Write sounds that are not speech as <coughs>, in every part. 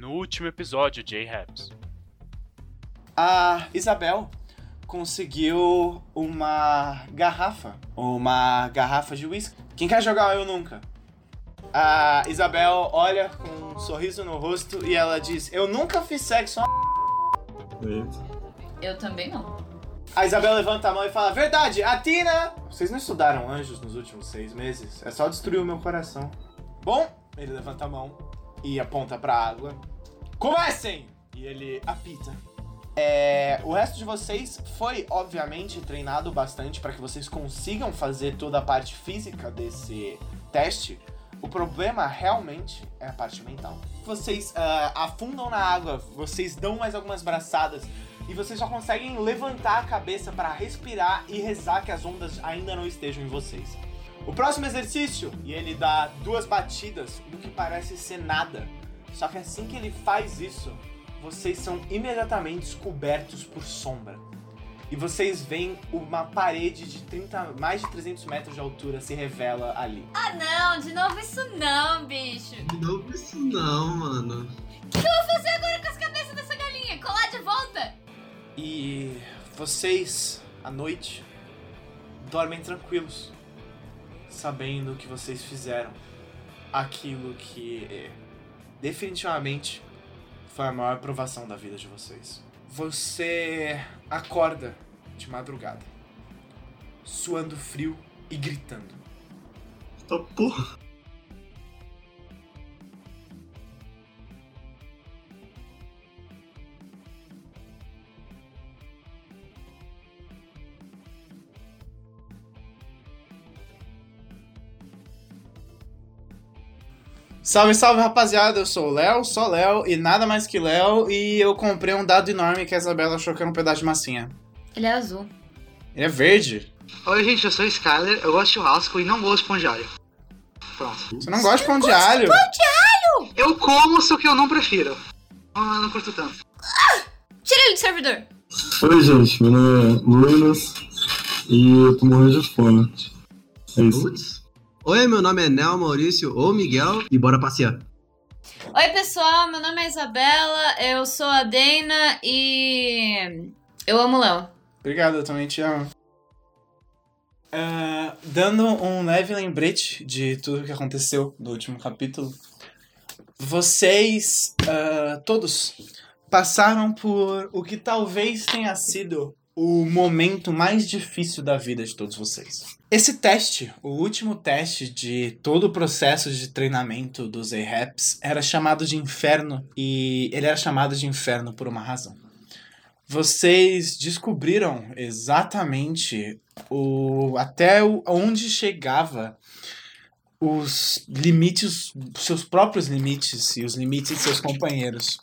no último episódio de A-Raps. A Isabel conseguiu uma garrafa, uma garrafa de whisky. Quem quer jogar eu nunca? A Isabel olha com um sorriso no rosto e ela diz: Eu nunca fiz sexo. Eu também não. A Isabel levanta a mão e fala: Verdade, a Tina! Vocês não estudaram anjos nos últimos seis meses? É só destruir o meu coração. Bom, ele levanta a mão e aponta pra água. Comecem! E ele apita. É, o resto de vocês foi, obviamente, treinado bastante para que vocês consigam fazer toda a parte física desse teste. O problema realmente é a parte mental. Vocês ah, afundam na água, vocês dão mais algumas braçadas e vocês só conseguem levantar a cabeça para respirar e rezar que as ondas ainda não estejam em vocês. O próximo exercício, e ele dá duas batidas no que parece ser nada. Só que assim que ele faz isso, vocês são imediatamente cobertos por sombra. E vocês veem uma parede de 30, mais de 300 metros de altura se revela ali. Ah, não, de novo isso não, bicho. De novo isso não, mano. O que eu vou fazer agora com as cabeças dessa galinha? Colar de volta? E vocês, à noite, dormem tranquilos, sabendo que vocês fizeram aquilo que definitivamente foi a maior provação da vida de vocês. Você acorda de madrugada, suando frio e gritando. Tá porra. Salve, salve rapaziada, eu sou o Léo, só Léo e nada mais que Léo e eu comprei um dado enorme que a Isabela achou que era um pedaço de massinha. Ele é azul. Ele é verde. Oi, gente, eu sou o Skyler, eu gosto de churrasco e não gosto de pão de alho. Pronto. Você não gosta de pão de alho? Eu como, só que eu não prefiro. Ah, não curto tanto. Tira ele do servidor. Oi, gente, meu nome é Lunas e eu tô morrendo de fome. É isso. Putz. Oi, meu nome é Nel Maurício ou Miguel e bora passear. Oi, pessoal, meu nome é Isabela, eu sou a Dana e. Eu amo o Léo. Obrigado, eu também te amo. Ah, dando um leve lembrete de tudo que aconteceu no último capítulo, vocês ah, todos passaram por o que talvez tenha sido o momento mais difícil da vida de todos vocês. Esse teste, o último teste de todo o processo de treinamento dos A-Raps, era chamado de inferno e ele era chamado de inferno por uma razão vocês descobriram exatamente o até onde chegava os limites, seus próprios limites e os limites de seus companheiros.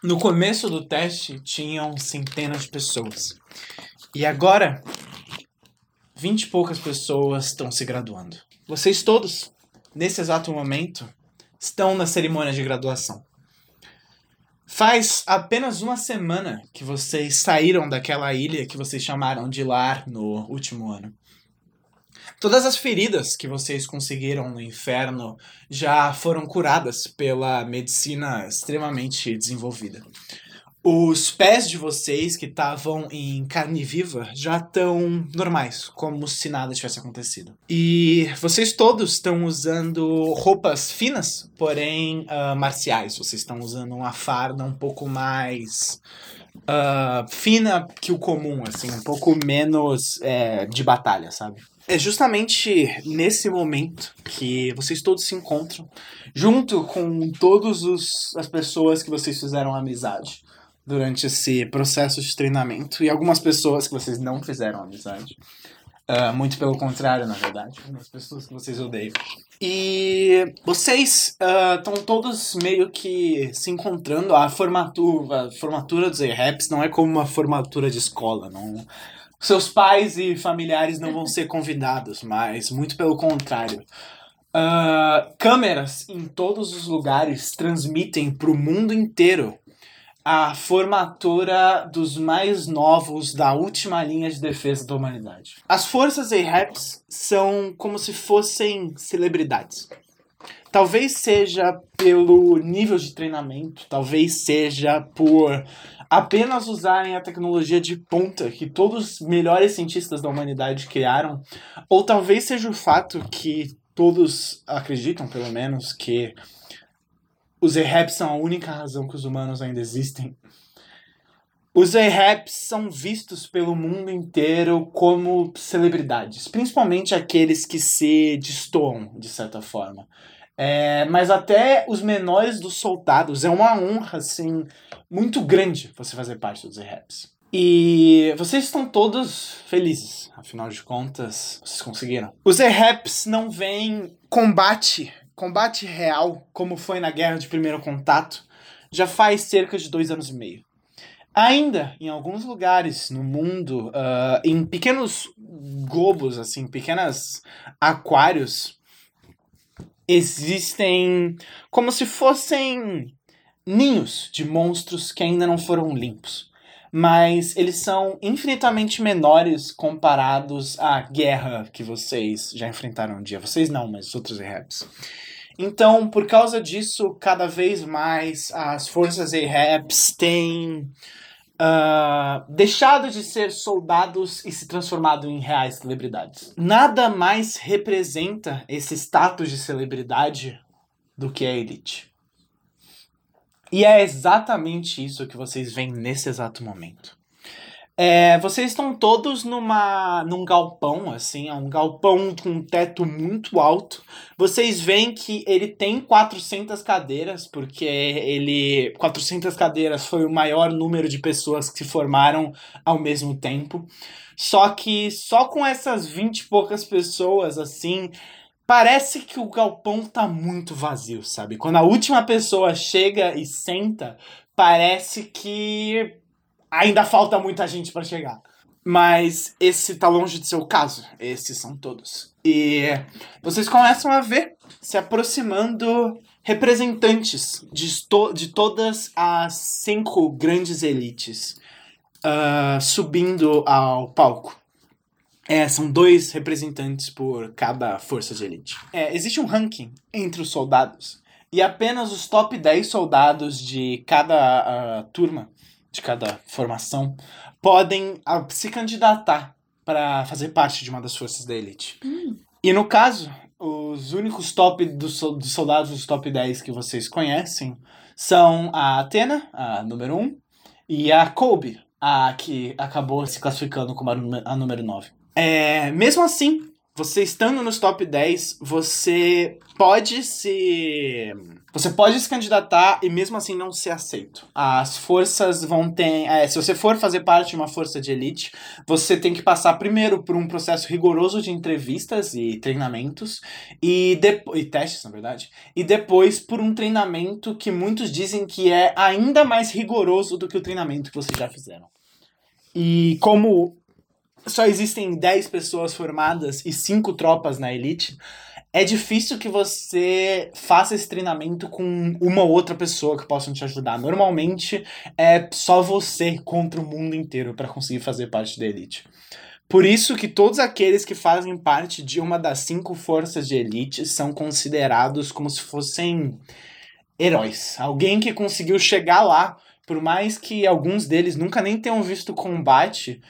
No começo do teste tinham centenas de pessoas. E agora, vinte e poucas pessoas estão se graduando. Vocês todos, nesse exato momento, estão na cerimônia de graduação. Faz apenas uma semana que vocês saíram daquela ilha que vocês chamaram de lar no último ano. Todas as feridas que vocês conseguiram no inferno já foram curadas pela medicina extremamente desenvolvida. Os pés de vocês que estavam em carne viva já estão normais, como se nada tivesse acontecido. E vocês todos estão usando roupas finas, porém ah, marciais. Vocês estão usando uma farda um pouco mais ah, fina que o comum, assim, um pouco menos é, de batalha, sabe? É justamente nesse momento que vocês todos se encontram, junto com todas as pessoas que vocês fizeram amizade durante esse processo de treinamento e algumas pessoas que vocês não fizeram amizade. Ah, muito pelo contrário, na verdade. Algumas pessoas que vocês odeiam. E vocês estão todos meio que se encontrando. A formatura, a formatura dos A-Raps não é como uma formatura de escola. Não, seus pais e familiares não vão ser convidados, mas muito pelo contrário. Ah, câmeras em todos os lugares transmitem para o mundo inteiro a formatura dos mais novos da última linha de defesa da humanidade. As forças A-Raps são como se fossem celebridades. Talvez seja pelo nível de treinamento, talvez seja por apenas usarem a tecnologia de ponta que todos os melhores cientistas da humanidade criaram, ou talvez seja o fato que todos acreditam, pelo menos, que os Eheps são a única razão que os humanos ainda existem. Os Eheps são vistos pelo mundo inteiro como celebridades, principalmente aqueles que se destoam, de certa forma. É, mas até os menores dos soldados, é uma honra, assim, muito grande você fazer parte dos Eheps. E vocês estão todos felizes, afinal de contas, vocês conseguiram. Os Eheps não veem combate, combate real, como foi na Guerra de Primeiro Contato, já faz cerca de dois anos e meio. Ainda, em alguns lugares no mundo, uh, em pequenos globos, assim, pequenos aquários, existem como se fossem ninhos de monstros que ainda não foram limpos. Mas eles são infinitamente menores comparados à guerra que vocês já enfrentaram um dia. Vocês não, mas os outros Arabs. Então, por causa disso, cada vez mais as forças Arabs têm uh, deixado de ser soldados e se transformado em reais celebridades. Nada mais representa esse status de celebridade do que a elite. E é exatamente isso que vocês veem nesse exato momento. É, vocês estão todos numa, num galpão, assim, é um galpão com um teto muito alto. Vocês veem que ele tem 400 cadeiras, porque ele 400 cadeiras foi o maior número de pessoas que se formaram ao mesmo tempo. Só que só com essas 20 e poucas pessoas, assim, parece que o galpão tá muito vazio, sabe? Quando a última pessoa chega e senta, parece que ainda falta muita gente para chegar. Mas esse tá longe de ser o caso. Esses são todos. E vocês começam a ver se aproximando representantes de, to de todas as cinco grandes elites uh, subindo ao palco. É, são dois representantes por cada força de elite. É, existe um ranking entre os soldados. E apenas os top 10 soldados de cada uh, turma de cada formação podem uh, se candidatar para fazer parte de uma das forças da elite. Hum. E no caso, os únicos top dos, dos soldados dos top 10 que vocês conhecem são a Athena, a número 1, e a Kobe, a que acabou se classificando como a, a número 9. É, mesmo assim, você estando nos top 10, você pode se. Você pode se candidatar e mesmo assim não ser aceito. As forças vão ter. É, se você for fazer parte de uma força de elite, você tem que passar primeiro por um processo rigoroso de entrevistas e treinamentos. E, depois, e testes, na verdade. E depois por um treinamento que muitos dizem que é ainda mais rigoroso do que o treinamento que vocês já fizeram. E como só existem 10 pessoas formadas e 5 tropas na elite, é difícil que você faça esse treinamento com uma ou outra pessoa que possa te ajudar. Normalmente é só você contra o mundo inteiro para conseguir fazer parte da elite. Por isso que todos aqueles que fazem parte de uma das cinco forças de elite são considerados como se fossem heróis. Alguém que conseguiu chegar lá, por mais que alguns deles nunca nem tenham visto combate.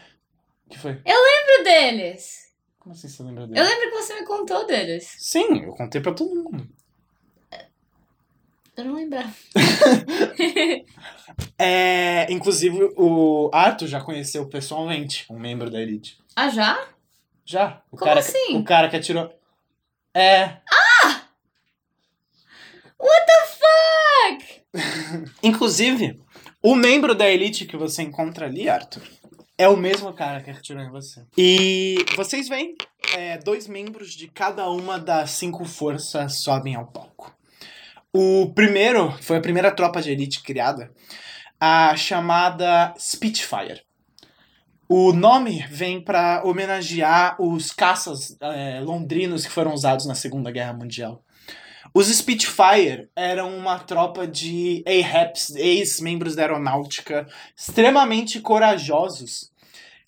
Que foi? Lembro deles. Como assim você lembra Eu dele? lembro que você me contou deles. Sim, eu contei pra todo mundo. Eu não lembrava. <laughs> É, inclusive, o Arthur já conheceu pessoalmente um membro da Elite. ah, já? Já. O Como cara assim? Que, o cara que atirou. É. What the fuck? <laughs> Inclusive, o membro da Elite que você encontra ali, Arthur, é o mesmo cara que atirou em você. E vocês veem, é, dois membros de cada uma das cinco forças sobem ao palco. O primeiro foi a primeira tropa de elite criada, a chamada Spitfire. O nome vem para homenagear os caças é, londrinos que foram usados na Segunda Guerra Mundial. Os Spitfire eram uma tropa de AHEPs, ex-membros da aeronáutica, extremamente corajosos,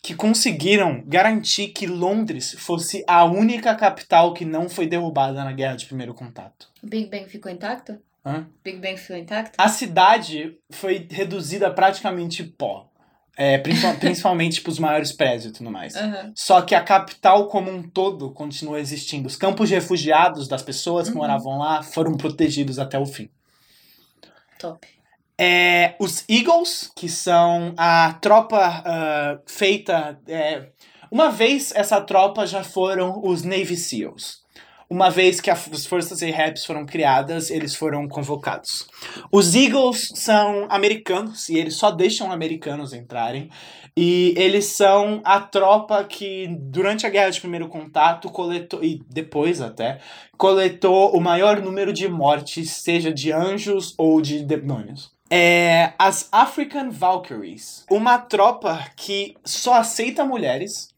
que conseguiram garantir que Londres fosse a única capital que não foi derrubada na Guerra de Primeiro Contato. O Big Bang ficou intacto? Hã? Big Bang ficou intacto? A cidade foi reduzida a praticamente pó. É, principal- principalmente para os maiores prédios e tudo mais. Aham. Só que a capital como um todo continua existindo. Os campos de refugiados das pessoas que Uhum. moravam lá foram protegidos até o fim. Top. É, os Eagles, que são a tropa ah, feita. é, uma vez essa tropa já foram os Navy SEALs. Uma vez que as forças ARAPs foram criadas, eles foram convocados. Os Eagles são americanos e eles só deixam americanos entrarem. E eles são a tropa que, durante a Guerra de Primeiro Contato, coletou, e depois até, coletou o maior número de mortes, seja de anjos ou de demônios. É, as African Valkyries, uma tropa que só aceita mulheres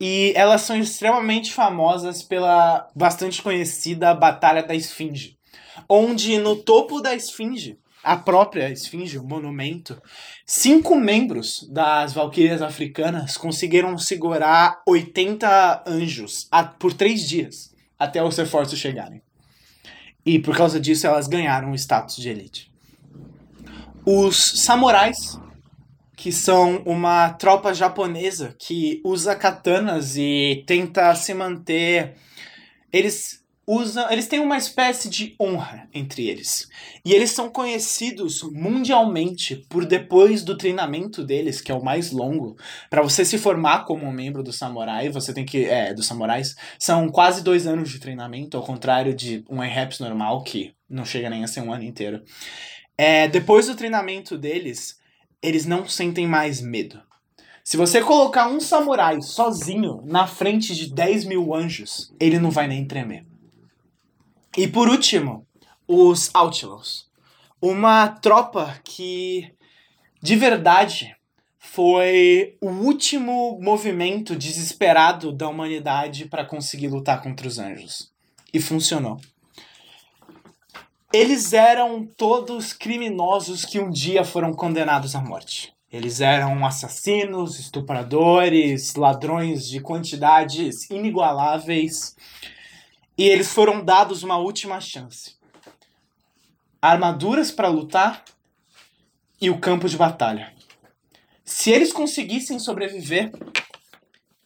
e elas são extremamente famosas pela bastante conhecida Batalha da Esfinge, onde no topo da Esfinge, a própria Esfinge, o monumento, cinco membros das Valquírias africanas conseguiram segurar 80 anjos por três dias até os reforços chegarem. E por causa disso elas ganharam o status de elite. Os samurais, que são uma tropa japonesa que usa katanas e tenta se manter. Eles usam. Eles têm uma espécie de honra entre eles. E eles são conhecidos mundialmente por depois do treinamento deles, que é o mais longo. Para você se formar como um membro do samurai, você tem que. É, dos samurais. São quase dois anos de treinamento, ao contrário de um IRAPS normal, que não chega nem a ser um ano inteiro. É, depois do treinamento deles, eles não sentem mais medo. Se você colocar um samurai sozinho na frente de 10 mil anjos, ele não vai nem tremer. E por último, os Outlaws. Uma tropa que, de verdade, foi o último movimento desesperado da humanidade para conseguir lutar contra os anjos. E funcionou. Eles eram todos criminosos que um dia foram condenados à morte. Eles eram assassinos, estupradores, ladrões de quantidades inigualáveis. E eles foram dados uma última chance. Armaduras para lutar e o campo de batalha. Se eles conseguissem sobreviver,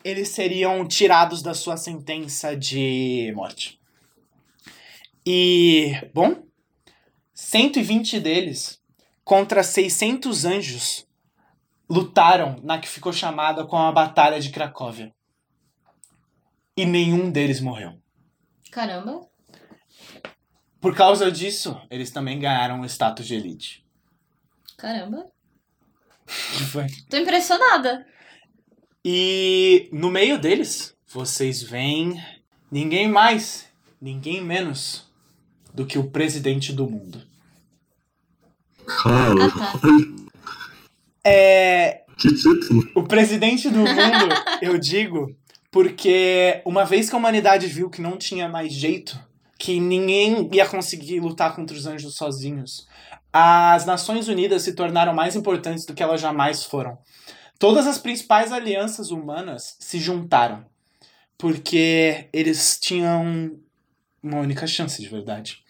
eles seriam tirados da sua sentença de morte. E, bom, 120 deles contra 600 anjos lutaram na que ficou chamada como a Batalha de Cracóvia. E nenhum deles morreu. Caramba. Por causa disso, eles também ganharam o status de elite. Caramba. <laughs> Que foi? Tô impressionada. E no meio deles, vocês veem ninguém mais, ninguém menos do que o presidente do mundo. Cara, Ah, tá. É, que título. O presidente do mundo, <laughs> eu digo, porque uma vez que a humanidade viu que não tinha mais jeito, que ninguém ia conseguir lutar contra os anjos sozinhos, as Nações Unidas se tornaram mais importantes do que elas jamais foram. Todas as principais alianças humanas se juntaram, porque eles tinham uma única chance de verdade.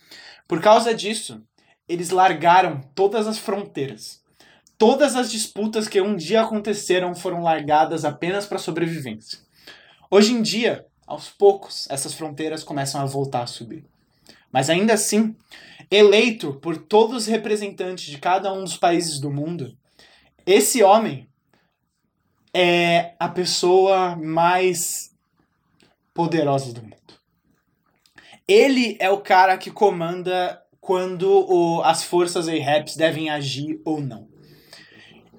Por causa disso, eles largaram todas as fronteiras. Todas as disputas que um dia aconteceram foram largadas apenas para sobrevivência. Hoje em dia, aos poucos, essas fronteiras começam a voltar a subir. Mas ainda assim, eleito por todos os representantes de cada um dos países do mundo, esse homem é a pessoa mais poderosa do mundo. Ele é o cara que comanda quando o- as forças ARAPs devem agir ou não.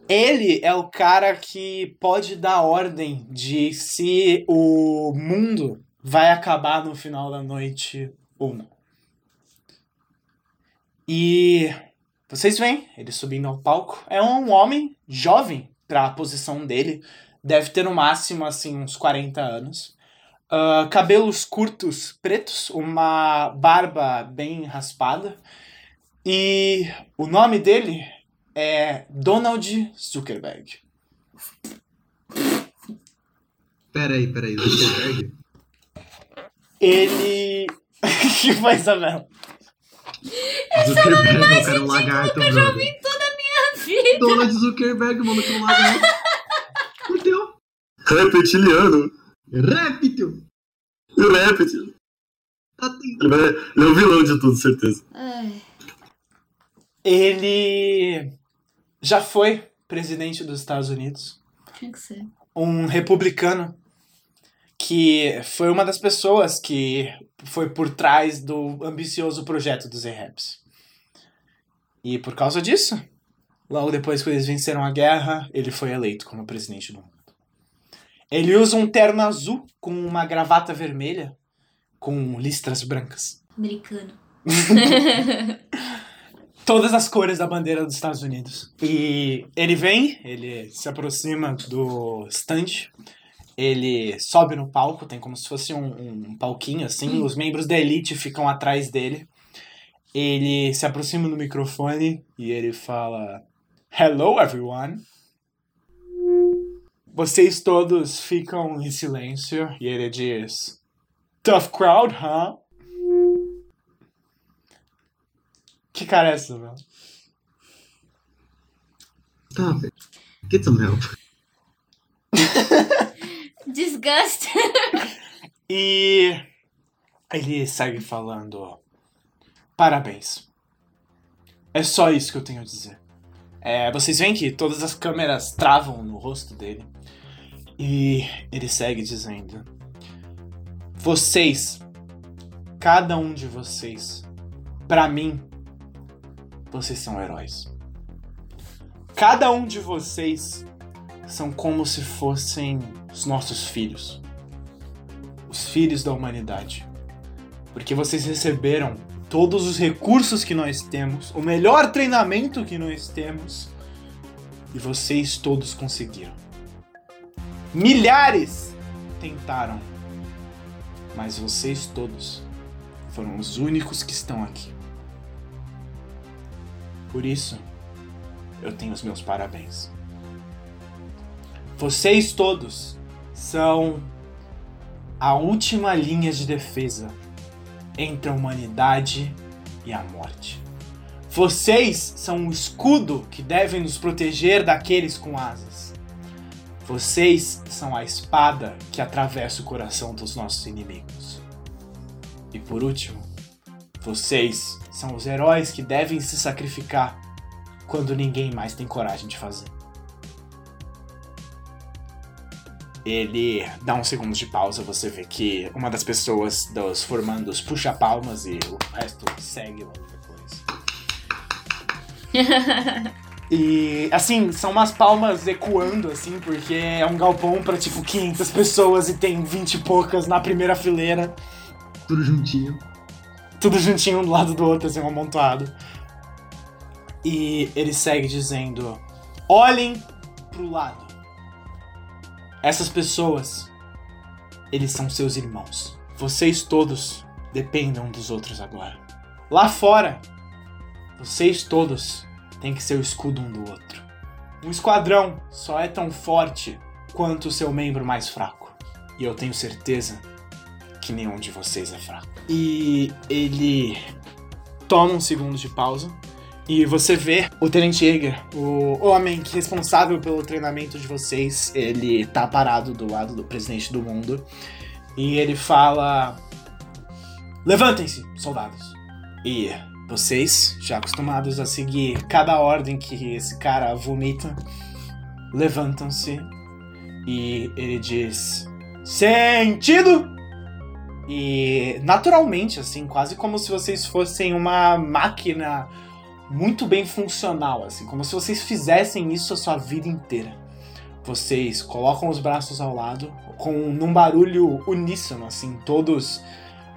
Ele é o cara que pode dar ordem de se o mundo vai acabar no final da noite ou não. E vocês veem ele subindo ao palco. É um homem jovem para a posição dele. Deve ter no máximo assim uns 40 anos. Ah, cabelos curtos pretos, uma barba bem raspada. E o nome dele é Donald Zuckerberg. Peraí, peraí, Zuckerberg? Ele. <laughs> que foi, Isabela? Zuckerberg, eu quero um lagarto, que eu já brother. vi em toda a minha vida. Donald Zuckerberg, mano, que é um lagarto. <laughs> Fudeu. Reptiliano. Réptil. É reptil. Tá tem- Ele, vai- ele é o vilão de tudo, certeza. Ai, Ele. já foi presidente dos Estados Unidos. tinha que ser. um republicano que foi uma das pessoas que foi por trás do ambicioso projeto dos Arabs. E por causa disso, logo depois que eles venceram a guerra, ele foi eleito como presidente do mundo. Ele usa um terno azul com uma gravata vermelha com listras brancas. Americano. <laughs> todas as cores da bandeira dos Estados Unidos. E ele vem, ele se aproxima do stand, ele sobe no palco, tem como se fosse um, um palquinho assim, os membros da elite ficam atrás dele. Ele se aproxima do microfone e ele fala: Hello everyone. Vocês todos ficam em silêncio e ele diz: Tough crowd, huh? Que cara é essa, velho? Stop it. Get some help. <laughs> Disgust. <laughs> E ele segue falando: Parabéns. É só isso que eu tenho a dizer. É, vocês veem que todas as câmeras travam no rosto dele. E ele segue dizendo: Vocês, cada um de vocês, pra mim, vocês são heróis. Cada um de vocês são como se fossem os nossos filhos os filhos da humanidade. Porque vocês receberam todos os recursos que nós temos, o melhor treinamento que nós temos, e vocês todos conseguiram. Milhares tentaram, mas vocês todos foram os únicos que estão aqui. Por isso, eu tenho os meus parabéns. Vocês todos são a última linha de defesa entre a humanidade e a morte. Vocês são o escudo que devem nos proteger daqueles com asas. Vocês são a espada que atravessa o coração dos nossos inimigos. E por último, vocês são os heróis que devem se sacrificar quando ninguém mais tem coragem de fazer. Ele dá um segundo de pausa, você vê que uma das pessoas dos formandos puxa palmas e o resto segue logo depois. <laughs> E assim, são umas palmas ecoando assim, porque é um galpão pra tipo 500 pessoas e tem 20 e poucas na primeira fileira, Tudo juntinho. tudo juntinho um do lado do outro, assim, um amontoado. E ele segue dizendo: Olhem pro lado. Essas pessoas, eles são seus irmãos. Vocês todos dependem um dos outros agora. Lá fora, vocês todos têm que ser o escudo um do outro. Um esquadrão só é tão forte quanto o seu membro mais fraco. E eu tenho certeza que nenhum de vocês é fraco. E ele toma um segundo de pausa. E você vê o Tenente Jäger, o homem que é responsável pelo treinamento de vocês, ele tá parado do lado do presidente do mundo. E ele fala: Levantem-se, soldados. E vocês, já acostumados a seguir cada ordem que esse cara vomita, levantam-se. E ele diz: Sentido! E naturalmente, assim, quase como se vocês fossem uma máquina muito bem funcional, assim, como se vocês fizessem isso a sua vida inteira. Vocês colocam os braços ao lado, com num barulho uníssono, assim, todos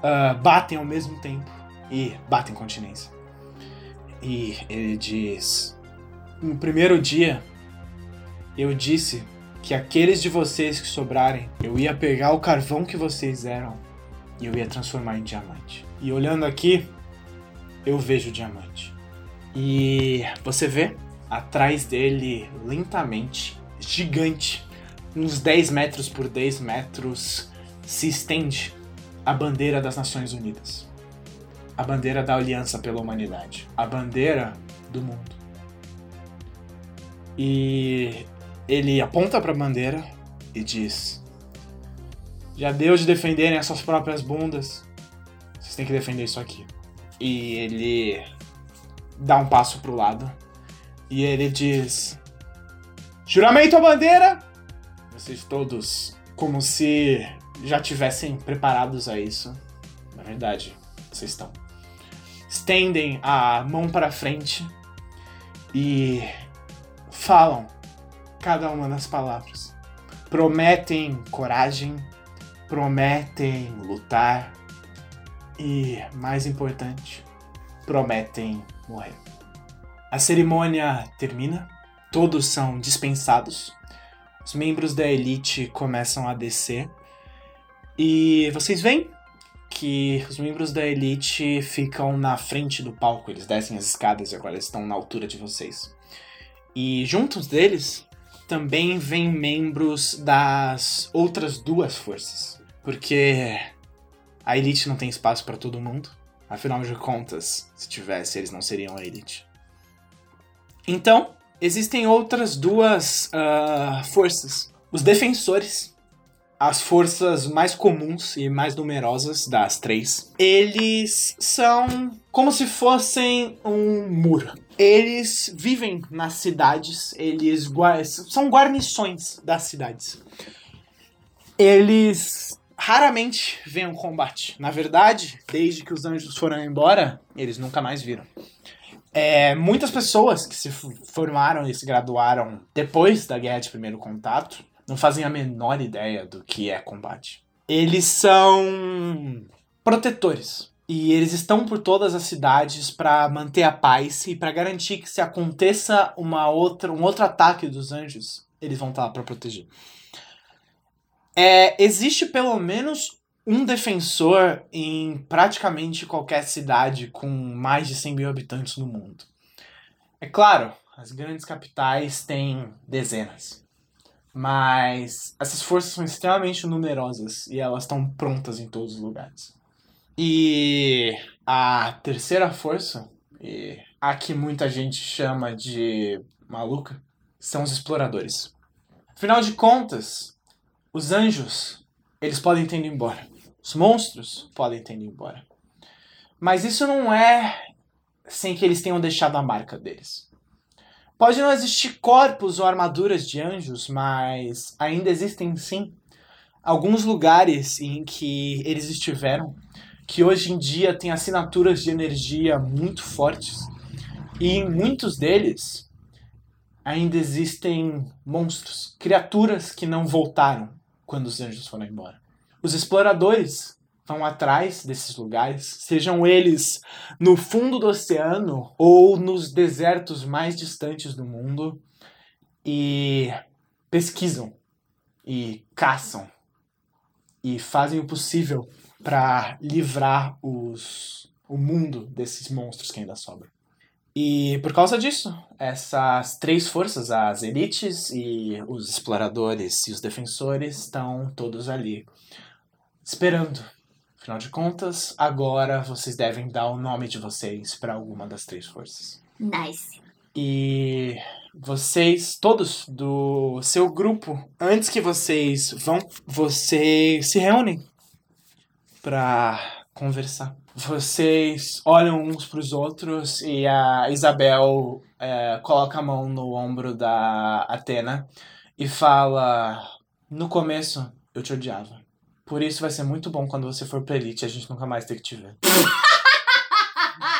ah, batem ao mesmo tempo e batem continência. E ele diz: No primeiro dia, eu disse que aqueles de vocês que sobrarem, eu ia pegar o carvão que vocês eram e eu ia transformar em diamante. E olhando aqui, eu vejo o diamante. E você vê atrás dele, lentamente, gigante, uns 10 metros por 10 metros, se estende a bandeira das Nações Unidas. A bandeira da Aliança pela Humanidade. A bandeira do mundo. E ele aponta para a bandeira e diz: Já deu de defenderem as suas próprias bundas. Vocês têm que defender isso aqui. E ele dá um passo pro lado e ele diz: Juramento à bandeira! Vocês todos, como se já tivessem preparados a isso. Na verdade, vocês estão. Estendem a mão para frente e falam cada uma das palavras. Prometem coragem, prometem lutar e, mais importante, prometem morrer. A cerimônia termina, todos são dispensados, os membros da elite começam a descer e vocês veem que os membros da elite ficam na frente do palco, eles descem as escadas e agora eles estão na altura de vocês. E juntos deles também vêm membros das outras duas forças, porque a elite não tem espaço para todo mundo. Afinal de contas, se tivesse, eles não seriam a elite. Então, existem outras duas uh, forças. Os defensores, as forças mais comuns e mais numerosas das três, eles são como se fossem um muro. Eles vivem nas cidades, eles gua são guarnições das cidades. Eles raramente veem um combate. Na verdade, desde que os anjos foram embora, eles nunca mais viram. É, muitas pessoas que se formaram e se graduaram depois da Guerra de Primeiro Contato não fazem a menor ideia do que é combate. Eles são protetores. E eles estão por todas as cidades para manter a paz e para garantir que se aconteça uma outra, um outro ataque dos anjos, eles vão estar lá para proteger. É, existe pelo menos um defensor em praticamente qualquer cidade com mais de 100 mil habitantes no mundo. É claro, as grandes capitais têm dezenas. Mas essas forças são extremamente numerosas e elas estão prontas em todos os lugares. E a terceira força, a que muita gente chama de maluca, são os exploradores. Afinal de contas, os anjos, eles podem ter ido embora. Os monstros podem ter ido embora. Mas isso não é sem que eles tenham deixado a marca deles. Pode não existir corpos ou armaduras de anjos, mas ainda existem sim alguns lugares em que eles estiveram que hoje em dia têm assinaturas de energia muito fortes. E em muitos deles ainda existem monstros, criaturas que não voltaram quando os anjos foram embora. Os exploradores vão atrás desses lugares, sejam eles no fundo do oceano ou nos desertos mais distantes do mundo, e pesquisam e caçam e fazem o possível para livrar os, o mundo desses monstros que ainda sobram. E por causa disso, essas três forças, as elites e os exploradores e os defensores, estão todos ali esperando. Afinal de contas, agora vocês devem dar o nome de vocês para alguma das três forças. Nice. E vocês, todos do seu grupo, antes que vocês vão, vocês se reúnem para conversar. Vocês olham uns para os outros e a Isabel é, coloca a mão no ombro da Atena e fala: No começo eu te odiava. Por isso vai ser muito bom quando você for pra elite a gente nunca mais ter que te ver.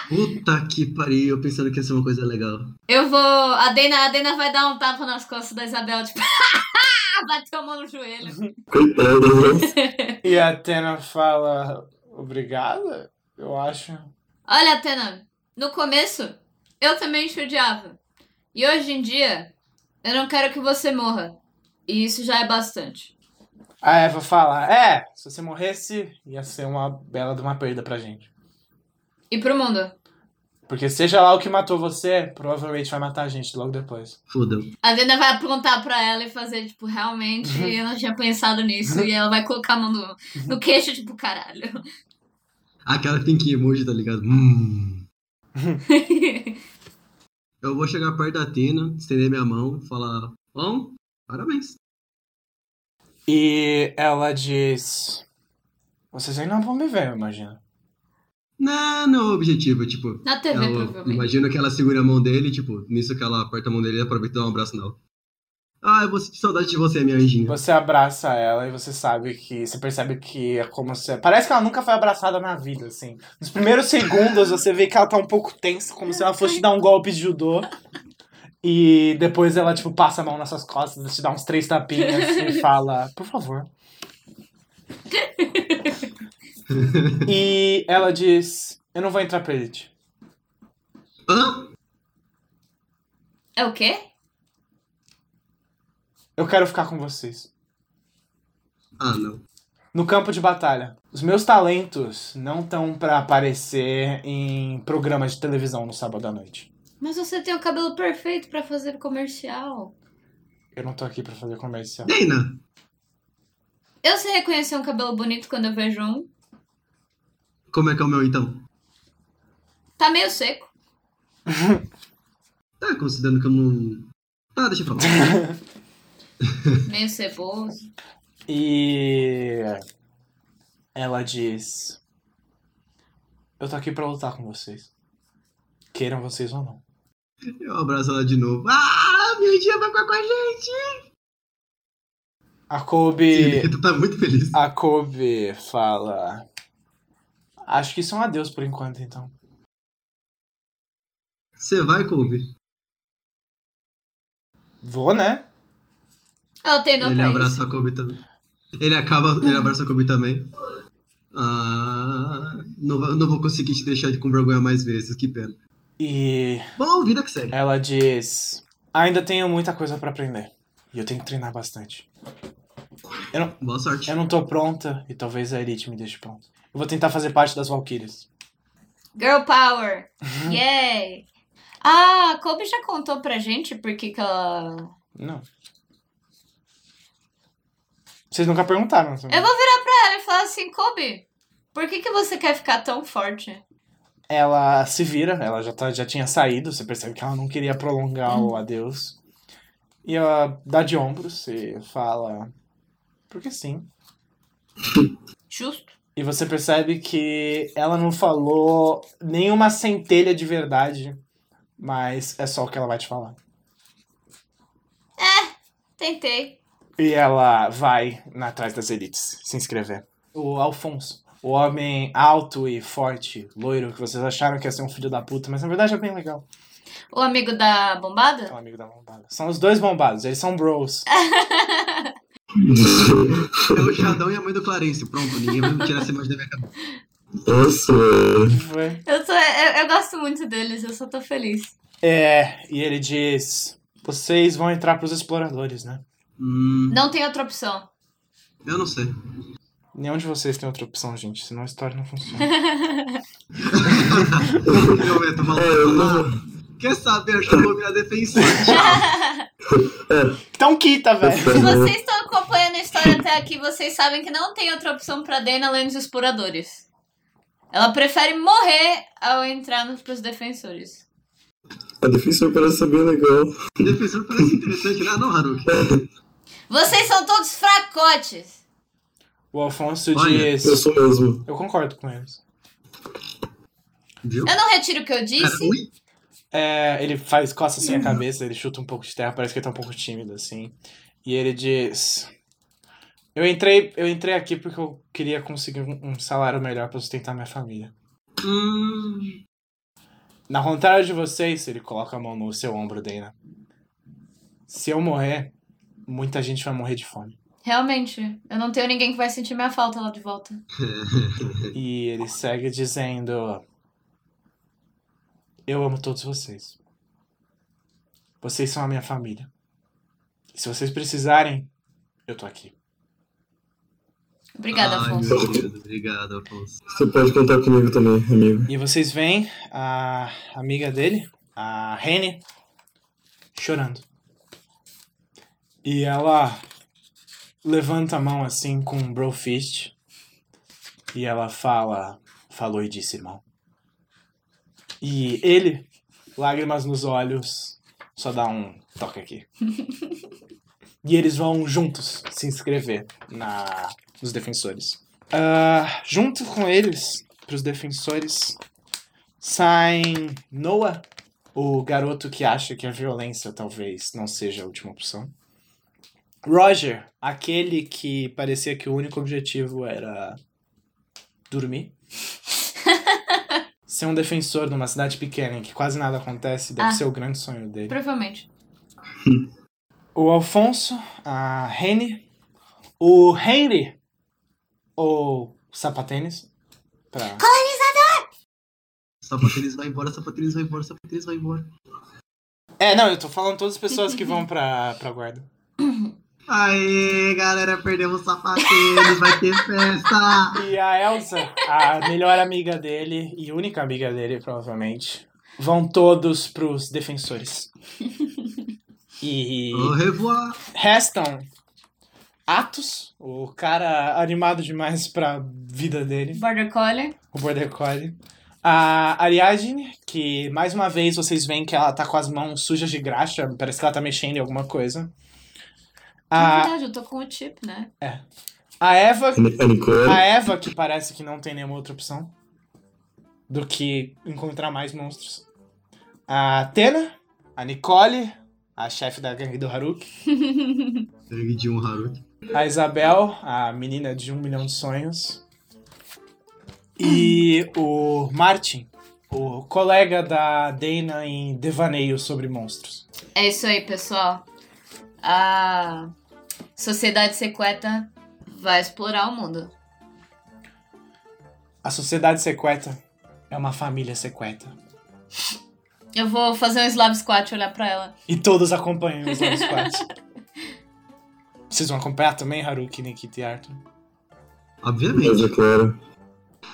Puta que pariu, eu pensando que ia ser uma coisa legal. Eu vou. A Dena, a Dena vai dar um tapa nas costas da Isabel, tipo. <laughs> Bateu a mão no joelho. Coitada, né? E a Atena fala: Obrigada? Eu acho. Olha, Atena, no começo eu também te odiava. E hoje em dia eu não quero que você morra. E isso já é bastante. A Eva fala: É, se você morresse, ia ser uma bela de uma perda pra gente. E pro mundo? Porque seja lá o que matou você, provavelmente vai matar a gente logo depois. Fudeu. A Dena vai apontar pra ela e fazer, tipo, realmente, eu não tinha pensado nisso. E ela vai colocar a mão no, no queixo, tipo, caralho. Aquela que tem que emoji, tá ligado? Hum. <laughs> Eu vou chegar perto da Tina, estender minha mão, falar: Bom, parabéns. E ela diz: Vocês ainda vão me ver, eu imagino. Não, não é o objetivo, tipo. Na TV, eu provavelmente. imagino que ela segura a mão dele, tipo, nisso que ela aperta a mão dele e aproveita e dá um abraço nela. Ah, eu vou sentir saudade de você, minha anjinha. Você abraça ela e você sabe que. Você percebe que é como se. Parece que ela nunca foi abraçada na vida, assim. Nos primeiros segundos você vê que ela tá um pouco tensa, como se ela fosse te dar um golpe de judô. E depois ela, tipo, passa a mão nas suas costas, te dá uns três tapinhas e <laughs> fala, por favor. e ela diz: Eu não vou entrar pra elite. Hã? É o quê? Eu quero ficar com vocês. Ah, não. No campo de batalha. Os meus talentos não estão pra aparecer em programas de televisão no sábado à noite. Mas você tem o cabelo perfeito pra fazer comercial. Eu não tô aqui pra fazer comercial. Dana, Eu sei reconhecer um cabelo bonito quando eu vejo um. como é que é o meu então? Tá meio seco. <laughs> Tá, considerando que eu não. Tá, deixa eu falar. <laughs> Meio ceboso. E ela diz: Eu tô aqui pra lutar com vocês. Queiram vocês ou não. Eu abraço ela de novo. Ah, minha dia vai ficar com a gente! A Kobe. Tu tá muito feliz. A Kobe fala. Acho que isso é um adeus por enquanto, então. Você vai, Kobe? Vou, né? Tem dom Ele pra abraça isso. a Kobe também. Ele acaba, ele abraça a Kobe também. Ah, não, não vou conseguir te deixar de com vergonha mais vezes, que pena. E Bom, vida que segue. ela diz: Ainda tenho muita coisa pra aprender. E eu tenho que treinar bastante. Eu não, Boa sorte. eu não tô pronta e talvez a Elite me deixe pronta. Eu vou tentar fazer parte das Valkyrias. Girl power. Yay. Ah, a Kobe já contou pra gente por que que ela... Não. Vocês nunca perguntaram. também. Eu vou virar pra ela e falar assim, Kobe, por que que você quer ficar tão forte? Ela se vira, ela já, tá, já tinha saído, você percebe que ela não queria prolongar o adeus. E ela dá de ombros e fala. Porque sim. Justo. E você percebe que ela não falou nenhuma centelha de verdade, mas é só o que ela vai te falar. Tentei. E ela vai atrás das elites se inscrever. O Alfonso, o homem alto e forte, loiro, que vocês acharam que ia ser um filho da puta, mas na verdade é bem legal. O amigo da É bombada? um amigo da bombada. São os dois bombados, eles são bros. <laughs> É o Xadão e a mãe do Clarence. Pronto, ninguém vai me tirar essa imagem da minha cabeça. Nossa, Foi. Eu, tô, eu, eu gosto muito deles, eu só tô feliz. É, e ele diz: Vocês vão entrar pros exploradores, né? Hum, Não tem outra opção. eu não sei. Nenhum de vocês tem outra opção, gente, senão a história não funciona. <laughs> Eu meto uma Quer saber? Acho que eu vou virar defensor. Tchau. <laughs> então quita, velho. Se vocês estão acompanhando a história até aqui, vocês sabem que não tem outra opção pra Dana além dos exploradores. Ela prefere morrer ao entrar nos pros defensores. a defensor parece ser bem legal. Defensor parece interessante, né? Não, Haruki. <laughs> Vocês são todos fracotes. O Alfonso Olha, diz: Eu sou mesmo. Eu concordo com eles. Viu? Eu não retiro o que eu Cara, disse. É, ele faz, coça assim a cabeça, ele chuta um pouco de terra, parece que ele tá um pouco tímido, assim. E ele diz: Eu entrei, eu entrei aqui porque eu queria conseguir um, um salário melhor pra sustentar minha família. hum, Na vontade de vocês, ele coloca a mão no seu ombro, Dana. Se eu morrer, muita gente vai morrer de fome. Realmente, eu não tenho ninguém que vai sentir minha falta lá de volta. <laughs> E ele segue dizendo: Eu amo todos vocês. Vocês são a minha família. E se vocês precisarem, eu tô aqui. Obrigada, Ai, Afonso. meu Deus, obrigado, Afonso. Você pode contar comigo também, amigo. E vocês veem a amiga dele, a Rene, chorando. E ela levanta a mão assim com um. E ela fala, falou e disse, irmão. E ele, lágrimas nos olhos, só dá um toque aqui. e eles vão juntos se inscrever na, nos defensores. Ah, junto com eles, pros defensores, saem Noah, o garoto que acha que a violência talvez não seja a última opção. Roger, aquele que parecia que o único objetivo era dormir. <laughs> Ser um defensor numa cidade pequena em que quase nada acontece deve Ah. ser o grande sonho dele. Provavelmente. O Alfonso, a Rene, o Henry, ou Sapatênis, pra... Sapatênis vai embora, sapatênis vai embora, sapatênis vai embora. É, não, eu tô falando todas as pessoas que vão pra, pra guarda. <coughs> Aê, galera, perdemos o sapatênis, vai ter festa! <laughs> E a Elsa, a melhor amiga dele e única amiga dele, provavelmente, vão todos pros defensores. E Au revoir! restam Atos, o cara animado demais pra vida dele, Border Collie. o Border Collie. A Ariadne, que mais uma vez vocês veem que ela tá com as mãos sujas de graxa, parece que ela tá mexendo em alguma coisa. Na A, verdade, eu tô com o chip, né? a Eva, A Nicole. A Eva, que parece que não tem nenhuma outra opção do que encontrar mais monstros. A Atena, a Nicole, a chefe da gangue do Haruki. <laughs> Gangue de um Haruki. A Isabel, a menina de um milhão de sonhos. E o Martin, o colega da Dana em devaneio sobre monstros. É isso aí, pessoal. A sociedade secreta vai explorar o mundo. A sociedade secreta é uma família secreta. Eu vou fazer um Slav Squat olhar pra ela. E todos acompanham os Love Squad. <laughs> Vocês vão acompanhar também, Haruki, Nikita e Arthur? Obviamente. é claro.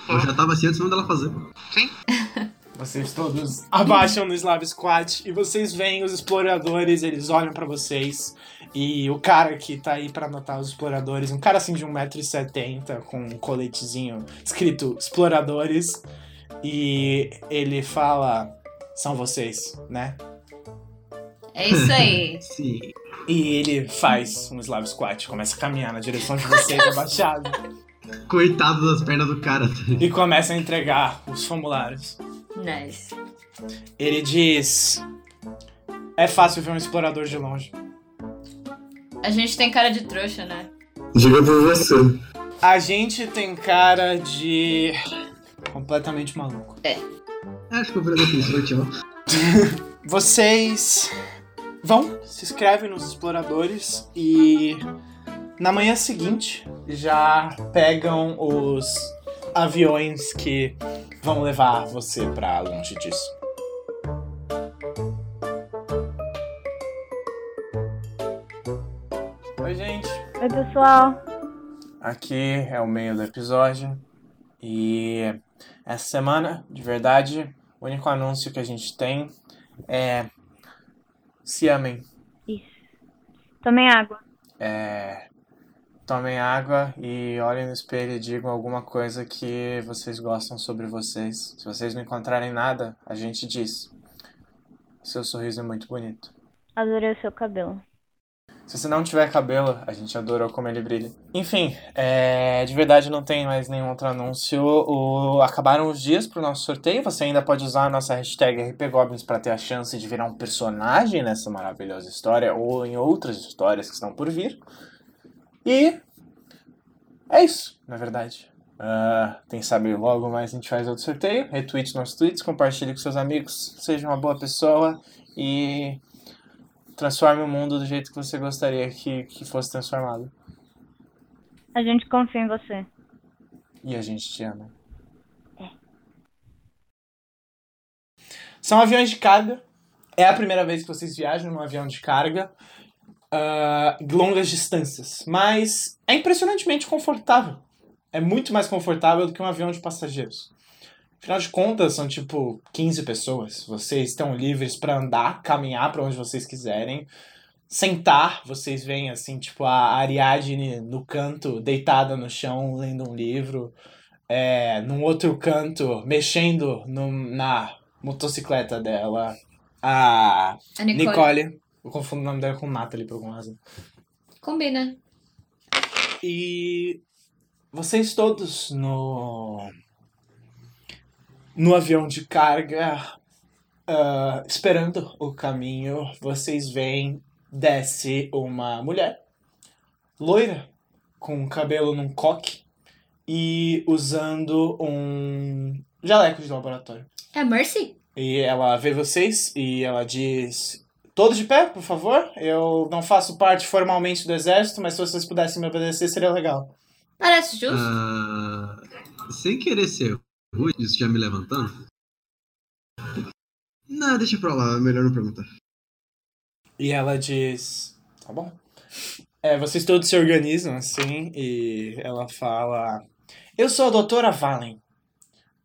Eu já tava assim antes mesmo dela fazer. <laughs> Vocês todos abaixam no Slav Squad e vocês veem os exploradores, eles olham pra vocês. E o cara que tá aí pra anotar os exploradores, um cara assim de 1,70m, com um coletezinho escrito Exploradores. E ele fala: São vocês, né? É isso aí. <laughs> Sim. E ele faz um Slav Squat, começa a caminhar na direção de vocês abaixado. <laughs> Coitado das pernas do cara. e começa a entregar os formulários. nice. Ele diz: É fácil ver um explorador de longe. A gente tem cara de trouxa, né? Diga por você. A gente tem cara de. completamente maluco. Acho que eu vou tchau. <laughs> Vocês vão, se inscrevem nos exploradores e na manhã seguinte já pegam os aviões que vão levar você pra longe disso. Oi, pessoal. Aqui é o meio do episódio. E essa semana, de verdade, o único anúncio que a gente tem é. Se amem. Isso. Tomem água. É, tomem água e olhem no espelho e digam alguma coisa que vocês gostam sobre vocês. Se vocês não encontrarem nada, a gente diz. Seu sorriso é muito bonito. Adorei o seu cabelo. Se você não tiver cabelo, a gente adorou como ele brilha. Enfim, é, de verdade não tem mais nenhum outro anúncio. O- acabaram os dias pro nosso sorteio. Você ainda pode usar a nossa hashtag RPGoblins para ter a chance de virar um personagem nessa maravilhosa história ou em outras histórias que estão por vir. E é isso, na verdade. Ah, quem sabe logo mais a gente faz outro sorteio. Retweet nossos tweets, compartilhe com seus amigos. Seja uma boa pessoa e transforme o mundo do jeito que você gostaria que, que fosse transformado. A gente confia em você. E a gente te ama. São aviões de carga. É a primeira vez que vocês viajam num avião de carga. ah, longas distâncias. Mas é impressionantemente confortável. é muito mais confortável do que um avião de passageiros. Afinal de contas, são tipo 15 pessoas. Vocês estão livres para andar, caminhar para onde vocês quiserem. Sentar, vocês veem assim, tipo a Ariadne no canto, deitada no chão, lendo um livro. É, num outro canto, mexendo no, na motocicleta dela. A A Nicole. Nicole. Eu confundo o nome dela com Natalie por alguma razão. Combina. E vocês todos no no avião de carga ah, esperando o caminho, vocês veem desce uma mulher loira com o cabelo num coque e usando um jaleco de laboratório. É a Mercy? E ela vê vocês e ela diz: Todos de pé, por favor. Eu não faço parte formalmente do exército, mas se vocês pudessem me obedecer, seria legal. Parece justo. Ah, sem querer ser isso já me levantando. Não, deixa pra lá, é melhor não perguntar. E ela diz: Tá bom. É, vocês todos se organizam assim e ela fala: Eu sou a doutora Valen,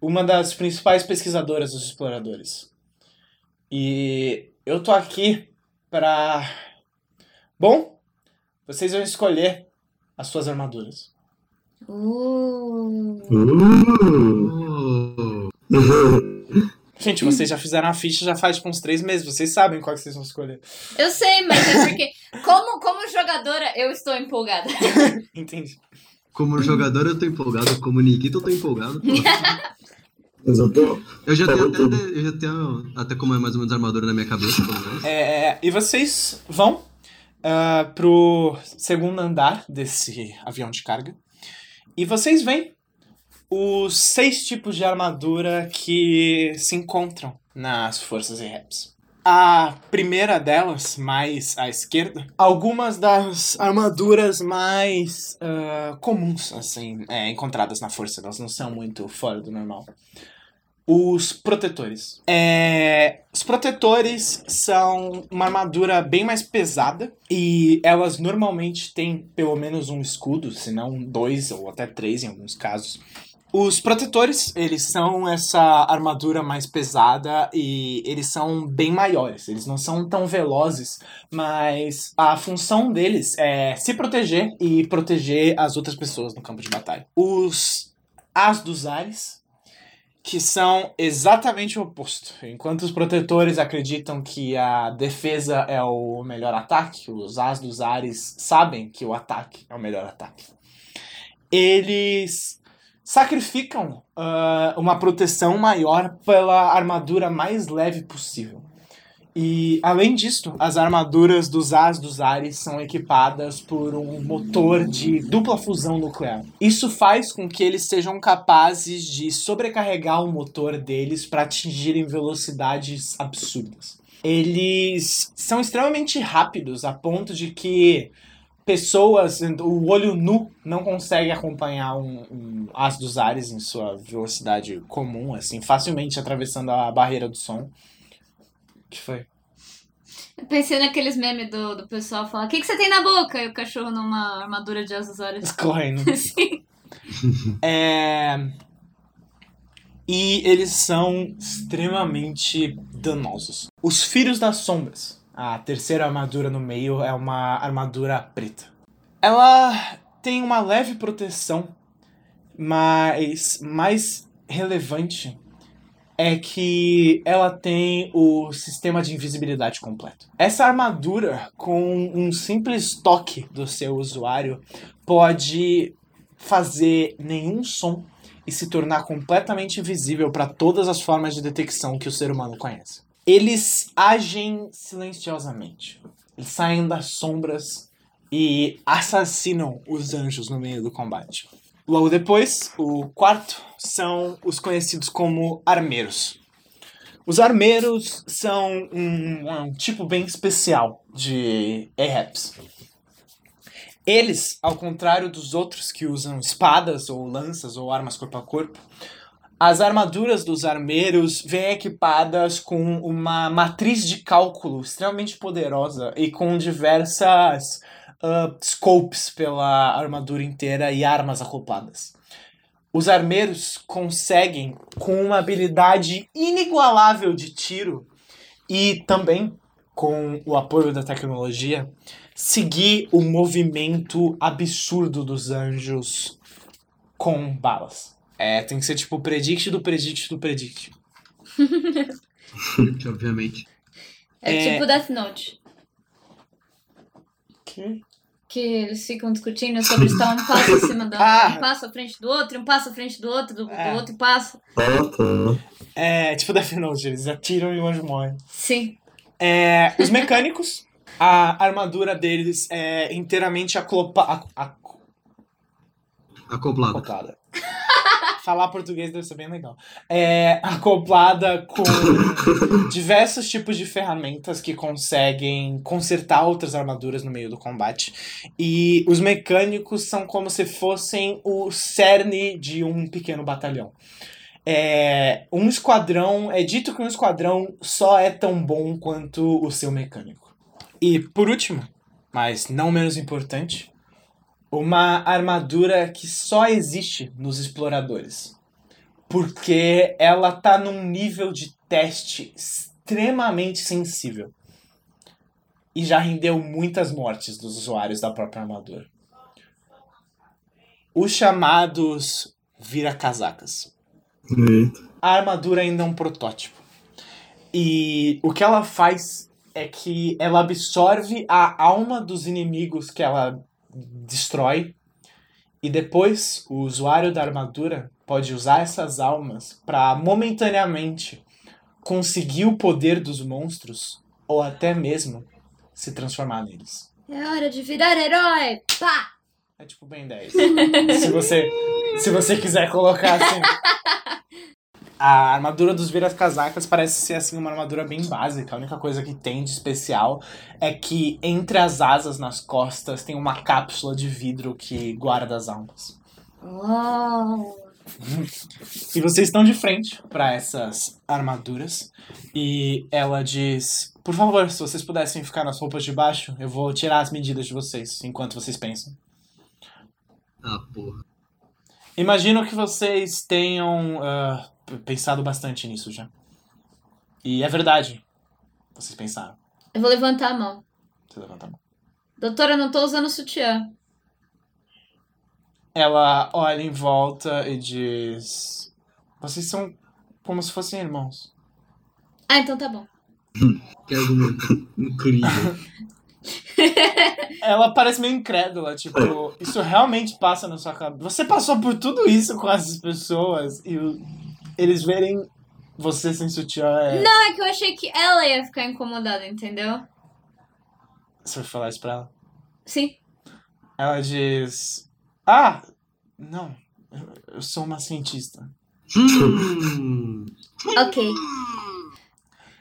uma das principais pesquisadoras dos exploradores. E eu tô aqui pra. Bom, vocês vão escolher as suas armaduras. Uh. Uh, <laughs> Gente, vocês já fizeram a ficha já faz tipo uns três meses, vocês sabem qual que vocês vão escolher. Eu sei, mas é porque, como, como jogadora, eu estou empolgada. <laughs> Entendi. como jogador eu tô empolgado, como Nikita eu tô empolgado. <laughs> exato. Eu já tenho, até, eu já tenho até como é mais ou menos armadura na minha cabeça, pelo menos. É, e vocês vão ah, pro segundo andar desse avião de carga. E vocês veem os seis tipos de armadura que se encontram nas forças REPs. A primeira delas, mais à esquerda, algumas das armaduras mais ah, comuns, assim, é, encontradas na força. Elas não são muito fora do normal. Os protetores. É, os protetores são uma armadura bem mais pesada e elas normalmente têm pelo menos um escudo, se não dois ou até três em alguns casos. Os protetores, eles são essa armadura mais pesada e eles são bem maiores. Eles não são tão velozes, mas a função deles é se proteger e proteger as outras pessoas no campo de batalha. Os As dos Ares, que são exatamente o oposto. Enquanto os protetores acreditam que a defesa é o melhor ataque, os As dos Ares sabem que o ataque é o melhor ataque. Eles sacrificam ah, uma proteção maior pela armadura mais leve possível. E, além disso, as armaduras dos As dos Ares são equipadas por um motor de dupla fusão nuclear. Isso faz com que eles sejam capazes de sobrecarregar o motor deles para atingirem velocidades absurdas. Eles são extremamente rápidos a ponto de que pessoas, o olho nu não consegue acompanhar um, um As dos Ares em sua velocidade comum, assim, facilmente atravessando a barreira do som. O que foi? Eu pensei naqueles memes do, do pessoal falar: O que, que você tem na boca? E o cachorro numa armadura de asas áreas. Escorrendo. <laughs> <laughs> Sim. <laughs> É... E eles são extremamente danosos. Os Filhos das Sombras. A terceira armadura no meio é uma armadura preta. Ela tem uma leve proteção, mas mais relevante é que ela tem o sistema de invisibilidade completo. Essa armadura, com um simples toque do seu usuário, pode fazer nenhum som e se tornar completamente invisível para todas as formas de detecção que o ser humano conhece. Eles agem silenciosamente. Eles saem das sombras e assassinam os anjos no meio do combate. Logo depois, o quarto são os conhecidos como armeiros. Os armeiros são um, um tipo bem especial de EREPs. Eles, ao contrário dos outros que usam espadas ou lanças ou armas corpo a corpo, as armaduras dos armeiros vêm equipadas com uma matriz de cálculo extremamente poderosa e com diversas ah, scopes pela armadura inteira e armas acopladas. os armeiros conseguem, com uma habilidade inigualável de tiro e também com o apoio da tecnologia, seguir o movimento absurdo dos anjos com balas. É, tem que ser tipo o predict do predict do predict. <laughs> Obviamente. É, É. tipo Death Note. Que? Que eles ficam discutindo sobre estar um passo acima do <laughs> outro, Ah. um passo à frente do outro, e um passo à frente do outro, do, do É. outro passo. Tá. É tipo Death Note, eles atiram e o anjo morre. Sim. É, os mecânicos, <laughs> a armadura deles é inteiramente aclopa, ac- ac- Acoplado. acoplada. <laughs> Falar português deve ser bem legal. É acoplada com <laughs> diversos tipos de ferramentas que conseguem consertar outras armaduras no meio do combate. E os mecânicos são como se fossem o cerne de um pequeno batalhão. É, um esquadrão, é dito que um esquadrão só é tão bom quanto o seu mecânico. E por último, mas não menos importante, uma armadura que só existe nos exploradores. Porque ela tá num nível de teste extremamente sensível. E já rendeu muitas mortes dos usuários da própria armadura. Os chamados vira-casacas. A armadura ainda é um protótipo. E o que ela faz é que ela absorve a alma dos inimigos que ela destrói. E depois o usuário da armadura pode usar essas almas para momentaneamente conseguir o poder dos monstros ou até mesmo se transformar neles. É hora de virar herói! Pá! É tipo bem 10. se você se você quiser colocar assim. <laughs> A armadura dos viras-casacas parece ser assim uma armadura bem básica. A única coisa que tem de especial é que entre as asas nas costas tem uma cápsula de vidro que guarda as almas. Oh. <laughs> E vocês estão de frente para essas armaduras e ela diz: "Por favor, se vocês pudessem ficar nas roupas de baixo, eu vou tirar as medidas de vocês enquanto vocês pensam." Ah, porra. Imagino que vocês tenham p- pensado bastante nisso já. E é verdade. Vocês pensaram. Eu vou levantar a mão. Você levanta a mão. Doutora, eu não tô usando sutiã. Ela olha em volta e diz: Vocês são como se fossem irmãos. Ah, então tá bom. <laughs> Que argumento incrível. Ela parece meio incrédula, tipo, isso realmente passa na sua cabeça. Você passou por tudo isso com essas pessoas e o- eles verem você sem sutiã é. Não, é que eu achei que ela ia ficar incomodada, entendeu? Você vai falar isso pra ela? Sim. Ela diz: Ah, não, eu- eu sou uma cientista. Hum, Ok.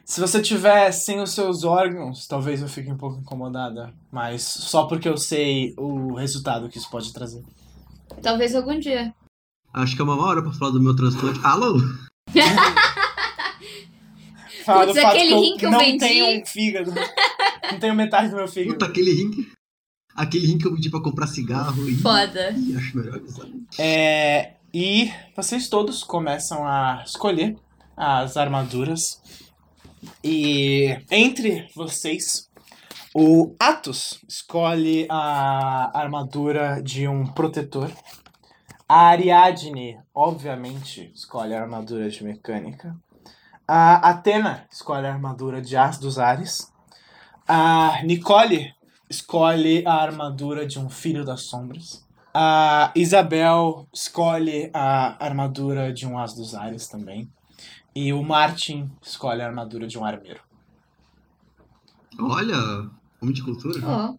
Se você tiver sem os seus órgãos, talvez eu fique um pouco incomodada. Mas só porque eu sei o resultado que isso pode trazer. Talvez algum dia. Acho que é uma má hora pra falar do meu transplante. Alô? <laughs> Fala Putz, do fato aquele que eu rim que eu não vendi. tenho um fígado. não tenho metade do meu fígado. Puta, aquele rim. Aquele rim que eu pedi pra comprar cigarro. Ih, Foda. ih, acho melhor avisar. É, e vocês todos começam a escolher as armaduras. E entre vocês, o Atos escolhe a armadura de um protetor. A Ariadne, obviamente, escolhe a armadura de mecânica. A Atena escolhe a armadura de As dos Ares. A Nicole escolhe a armadura de um Filho das Sombras. A Isabel escolhe a armadura de um As dos Ares também. E o Martin escolhe a armadura de um armeiro. Olha, homem de cultura. Ó.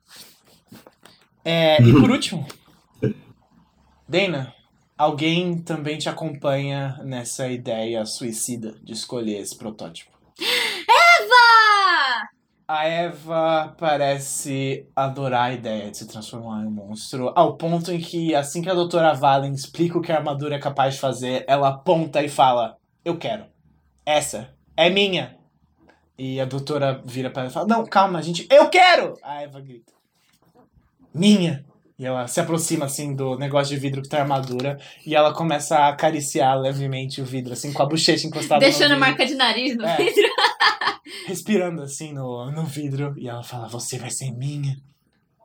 É, e por último, <laughs> Dana, alguém também te acompanha nessa ideia suicida de escolher esse protótipo. Eva! A Eva parece adorar a ideia de se transformar em um monstro, ao ponto em que, assim que a doutora Valen explica o que a armadura é capaz de fazer, ela aponta e fala: Eu quero. Essa é minha. E a doutora vira para ela e fala: Não, calma, gente, eu quero! A Eva grita: Minha. E ela se aproxima, assim, do negócio de vidro que tem armadura. E ela começa a acariciar levemente o vidro, assim, com a bochecha encostada Deixando marca de nariz no É. vidro. <laughs> Respirando, assim, no, no vidro. E ela fala, você vai ser minha.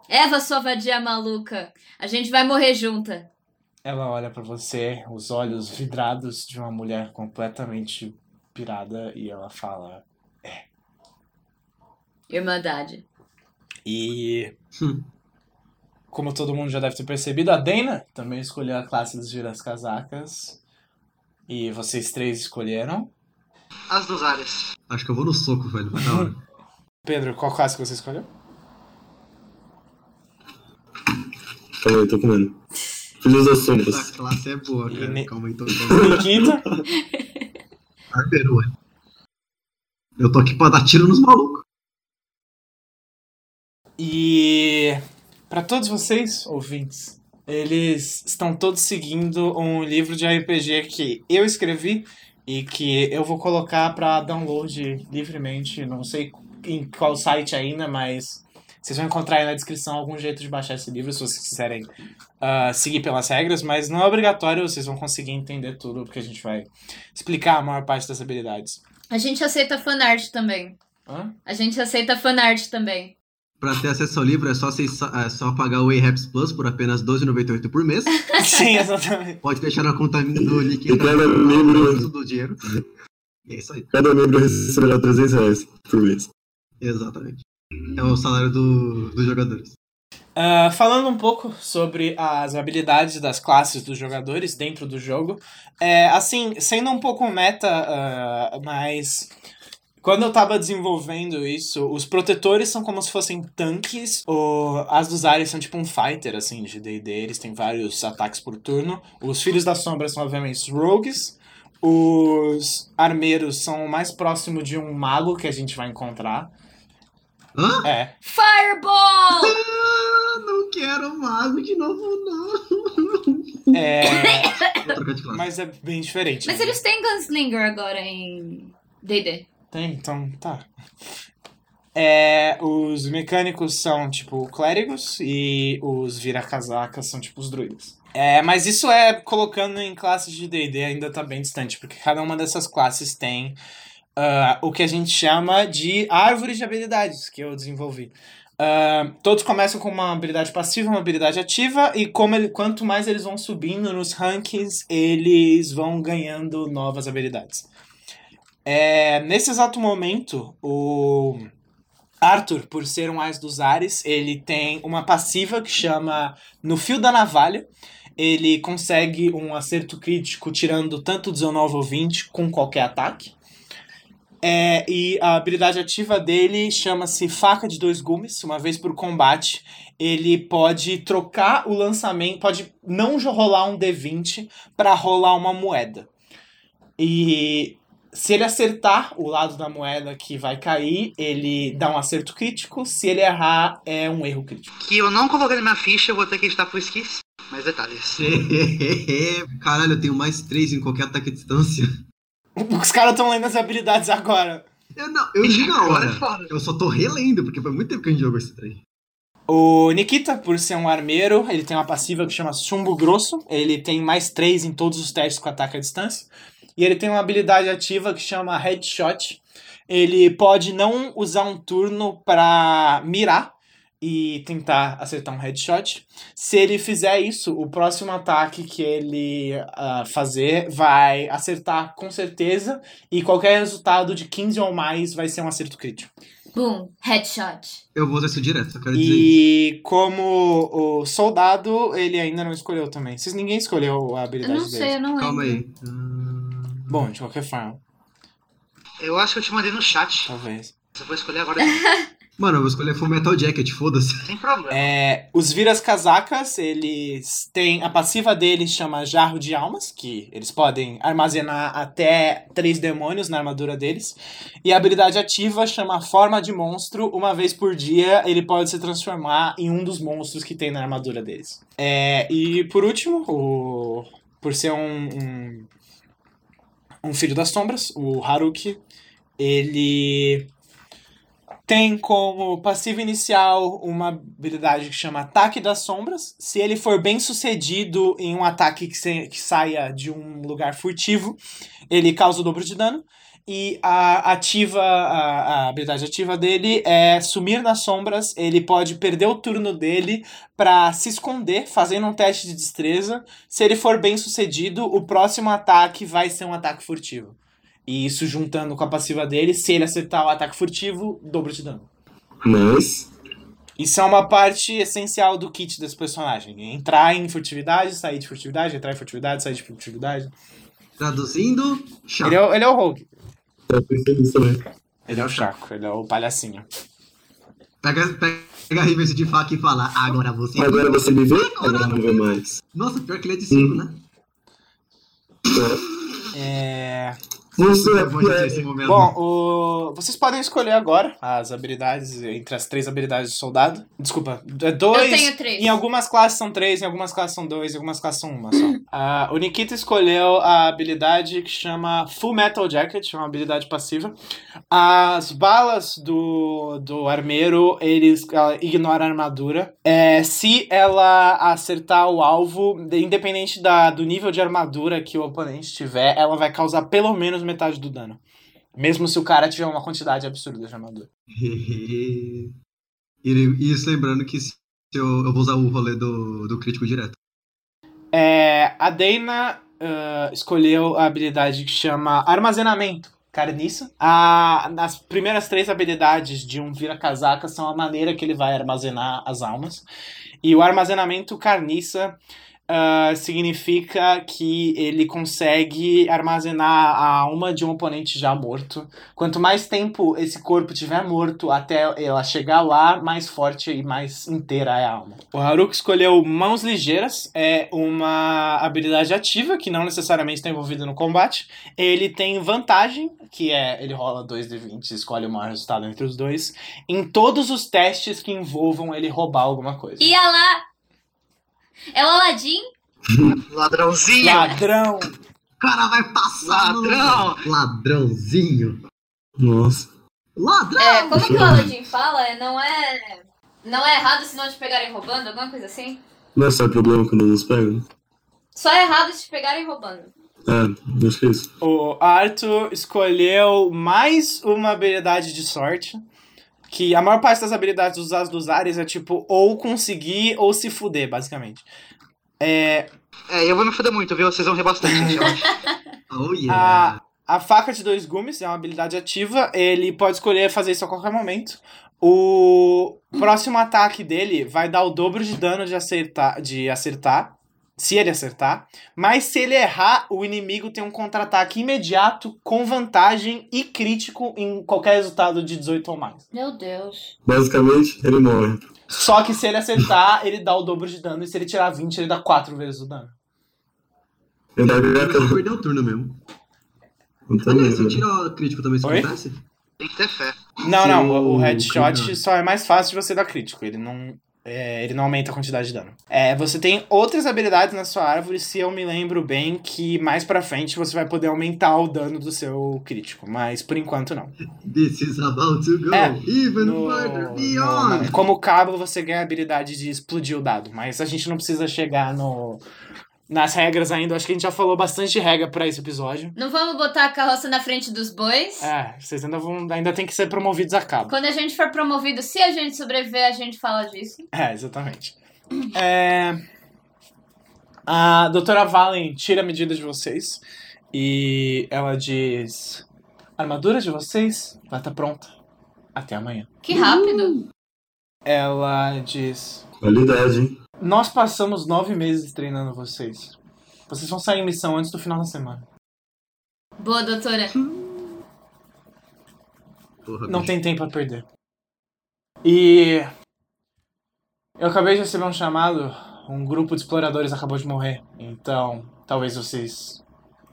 Eva, sua vadia maluca. A gente vai morrer junta. Ela olha pra você, os olhos vidrados de uma mulher completamente pirada. E ela fala... Irmandade. E... Hum. Como todo mundo já deve ter percebido, a Dana também escolheu a classe dos Giras Casacas. E vocês três escolheram. As duas áreas. Acho que eu vou no soco, velho. Vai da hora. <laughs> Pedro, qual classe que você escolheu? Calma aí, tô comendo. Filhos das Essa sombras. classe é boa, cara. ne- Calma aí, tô <laughs> calma. Nikita? Ué. Eu tô aqui pra dar tiro nos malucos. E para todos vocês, ouvintes, eles estão todos seguindo um livro de RPG que eu escrevi e que eu vou colocar para download livremente. Não sei em qual site ainda, mas vocês vão encontrar aí na descrição algum jeito de baixar esse livro se vocês quiserem ah, seguir pelas regras, mas não é obrigatório, vocês vão conseguir entender tudo porque a gente vai explicar a maior parte das habilidades. A gente aceita fanart também. Hã? A gente aceita fanart também. Pra ter acesso ao livro é só, acess- é só pagar o Ahaps Plus por apenas R$12,98 por mês. <laughs> Sim, exatamente. Pode fechar na conta do Nick E cada membro- do dinheiro. É isso aí. Cada membro receberá 300 reais por mês. Exatamente. É o salário do, dos jogadores. Ah, falando um pouco sobre as habilidades das classes dos jogadores dentro do jogo, é, assim, sendo um pouco meta, ah, mas quando eu tava desenvolvendo isso, os protetores são como se fossem tanques, o, as dos ares são tipo um fighter, assim, de D&D, eles têm vários ataques por turno, os filhos da sombra são obviamente os rogues, os armeiros são o mais próximo de um mago que a gente vai encontrar, Hã? é, Fireball! <laughs> Ah, não quero mago de novo, não. é... Mas é bem diferente. Mas né? eles têm Gunslinger agora em D&D. Tem, então tá. É, os mecânicos são tipo clérigos e os vira-casacas são tipo os druidas. É, mas isso é colocando em classes de D&D ainda tá bem distante, porque cada uma dessas classes tem ah, o que a gente chama de árvore de habilidades que eu desenvolvi. Ah, todos começam com uma habilidade passiva, uma habilidade ativa, e como ele- quanto mais eles vão subindo nos rankings, eles vão ganhando novas habilidades. É, nesse exato momento, o Arthur, por ser um Ais dos Ares, ele tem uma passiva que chama No Fio da Navalha. Ele consegue um acerto crítico tirando tanto 19 ou 20 com qualquer ataque. É, e a habilidade ativa dele chama-se Faca de Dois Gumes. Uma vez por combate, ele pode trocar o lançamento, pode não rolar um D20 para rolar uma moeda. E se ele acertar o lado da moeda que vai cair, ele dá um acerto crítico. Se ele errar, é um erro crítico. Que eu não coloquei na minha ficha, eu vou ter que editar por esqueci. Mais detalhes. <laughs> Caralho, eu tenho mais 3 em qualquer ataque à distância. <laughs> Os caras estão lendo as habilidades agora. Eu não, eu li na <laughs> Agora é hora. foda. Eu só tô relendo, porque foi muito tempo que a gente jogou esse trem. O Nikita, por ser um armeiro, ele tem uma passiva que chama Chumbo Grosso. Ele tem mais 3 em todos os testes com ataque à distância. E ele tem uma habilidade ativa que chama Headshot. Ele pode não usar um turno pra mirar e tentar acertar um headshot. Se ele fizer isso, o próximo ataque que ele ah, fazer vai acertar com certeza. E qualquer resultado de 15 ou mais vai ser um acerto crítico. Boom, headshot. Eu vou usar isso direto, só quero dizer isso. E como o soldado, ele ainda não escolheu também. Vocês ninguém escolheu a Eu habilidade não sei, dele. eu não lembro. Calma aí. Ah, Bom, de qualquer forma, Eu acho que eu te mandei no chat. talvez. Você vai escolher agora. <laughs> Mano, eu vou escolher Full Metal Jacket, foda-se. Sem problema. É, os viras casacas, eles têm a passiva deles chama Jarro de Almas, que eles podem armazenar até três demônios na armadura deles. E a habilidade ativa chama Forma de Monstro. Uma vez por dia, ele pode se transformar em um dos monstros que tem na armadura deles. É, e por último, o, por ser um, um, um filho das sombras, o Haruki, ele tem como passivo inicial uma habilidade que chama Ataque das Sombras. Se ele for bem sucedido em um ataque que, se- que saia de um lugar furtivo, ele causa o dobro de dano. E a ativa, a, a habilidade ativa dele é sumir nas sombras. Ele pode perder o turno dele pra se esconder, fazendo um teste de destreza. Se ele for bem sucedido, o próximo ataque vai ser um ataque furtivo. E isso juntando com a passiva dele, se ele acertar o ataque furtivo, dobro de dano. Mas. Isso é uma parte essencial do kit desse personagem. Entrar em furtividade, sair de furtividade, entrar em furtividade, sair de furtividade. Traduzindo, chato. Ele é, o- ele é o Rogue. Eu pensei nisso também. Ele é o Chaco, ele é o palhacinho. Pega, pega a reversa de faca e fala, agora você. Agora você me vê? Agora não vê mais. Nossa, pior que ele é de 5, né? É... Você É bom de ter esse momento. Bom, o... vocês podem escolher agora as habilidades, entre as três habilidades de soldado. Desculpa, é dois. Eu tenho três. Em algumas classes são três, em algumas classes são dois, em algumas classes são uma só. <coughs> Ah, o Nikita escolheu a habilidade que chama Full Metal Jacket, é uma habilidade passiva. As balas do, do armeiro, eles ela ignora a armadura. É, se ela acertar o alvo, independente da, do nível de armadura que o oponente tiver, ela vai causar pelo menos metade do dano. Mesmo se o cara tiver uma quantidade absurda de armadura. <laughs> E isso lembrando que se eu, eu vou usar o rolê do, do crítico direto. É, a Dana ah, escolheu a habilidade que chama Armazenamento Carniça. A, as primeiras três habilidades de um vira-casaca são a maneira que ele vai armazenar as almas. E o armazenamento carniça ah, significa que ele consegue armazenar a alma de um oponente já morto. Quanto mais tempo esse corpo tiver morto até ela chegar lá, mais forte e mais inteira é a alma. O Haruka escolheu Mãos Ligeiras, é uma habilidade ativa que não necessariamente está envolvida no combate. Ele tem vantagem, que é ele rola 2 de 20 e escolhe o maior resultado entre os dois, em todos os testes que envolvam ele roubar alguma coisa. Ia lá! É o Aladdin? Ladrãozinho! Ladrão! O cara vai passar Ladrão! Ladrãozinho! Nossa. Ladrão! É, como que o Aladdin fala? Não é. Não é errado se não te pegarem roubando, alguma coisa assim? Não é só problema quando nos pegam? Só é errado se te pegarem roubando. É, acho que é isso. O Arthur escolheu mais uma habilidade de sorte. Que a maior parte das habilidades usadas dos Ares é tipo ou conseguir ou se fuder, basicamente. É, É, eu vou me foder muito, viu? Vocês vão rir bastante, gente. eu acho. <laughs> Oh yeah! a, a faca de dois gumes é uma habilidade ativa. Ele pode escolher fazer isso a qualquer momento. O próximo ataque dele vai dar o dobro de dano de acertar, de acertar. Se ele acertar. Mas se ele errar, o inimigo tem um contra-ataque imediato, com vantagem e crítico em qualquer resultado de 18 ou mais. Meu Deus. Basicamente, ele morre. Só que se ele acertar, <laughs> ele dá o dobro de dano. E se ele tirar 20, ele dá 4 vezes o dano. Eu daria Eu aquela. vou perder o turno mesmo. Então, se eu né? tirar o crítico também, isso Oi? acontece? Tem que ter fé. Não, não. O, o headshot só é mais fácil de você dar crítico. Ele não. É, ele não aumenta a quantidade de dano. É, você tem outras habilidades na sua árvore, se eu me lembro bem, que mais pra frente você vai poder aumentar o dano do seu crítico. Mas por enquanto não. This is about to go É, even No- further no- beyond! como cabo, você ganha a habilidade de explodir o dado. Mas a gente não precisa chegar no. Nas regras ainda, acho que a gente já falou bastante de regra pra esse episódio. Não vamos botar a carroça na frente dos bois? É, vocês ainda vão. Ainda tem que ser promovidos a cabo. Quando a gente for promovido, se a gente sobreviver, a gente fala disso. <laughs> É, exatamente. É... A doutora Valen tira a medida de vocês e ela diz: A armadura de vocês vai estar pronta até amanhã. Que rápido. Ela diz: Qualidade, hein? Nós passamos nove meses treinando vocês. Vocês vão sair em missão antes do final da semana. Boa, doutora. Porra, Não bicho. tem tempo a perder. E. Eu acabei de receber um chamado. Um grupo de exploradores acabou de morrer. Então, talvez vocês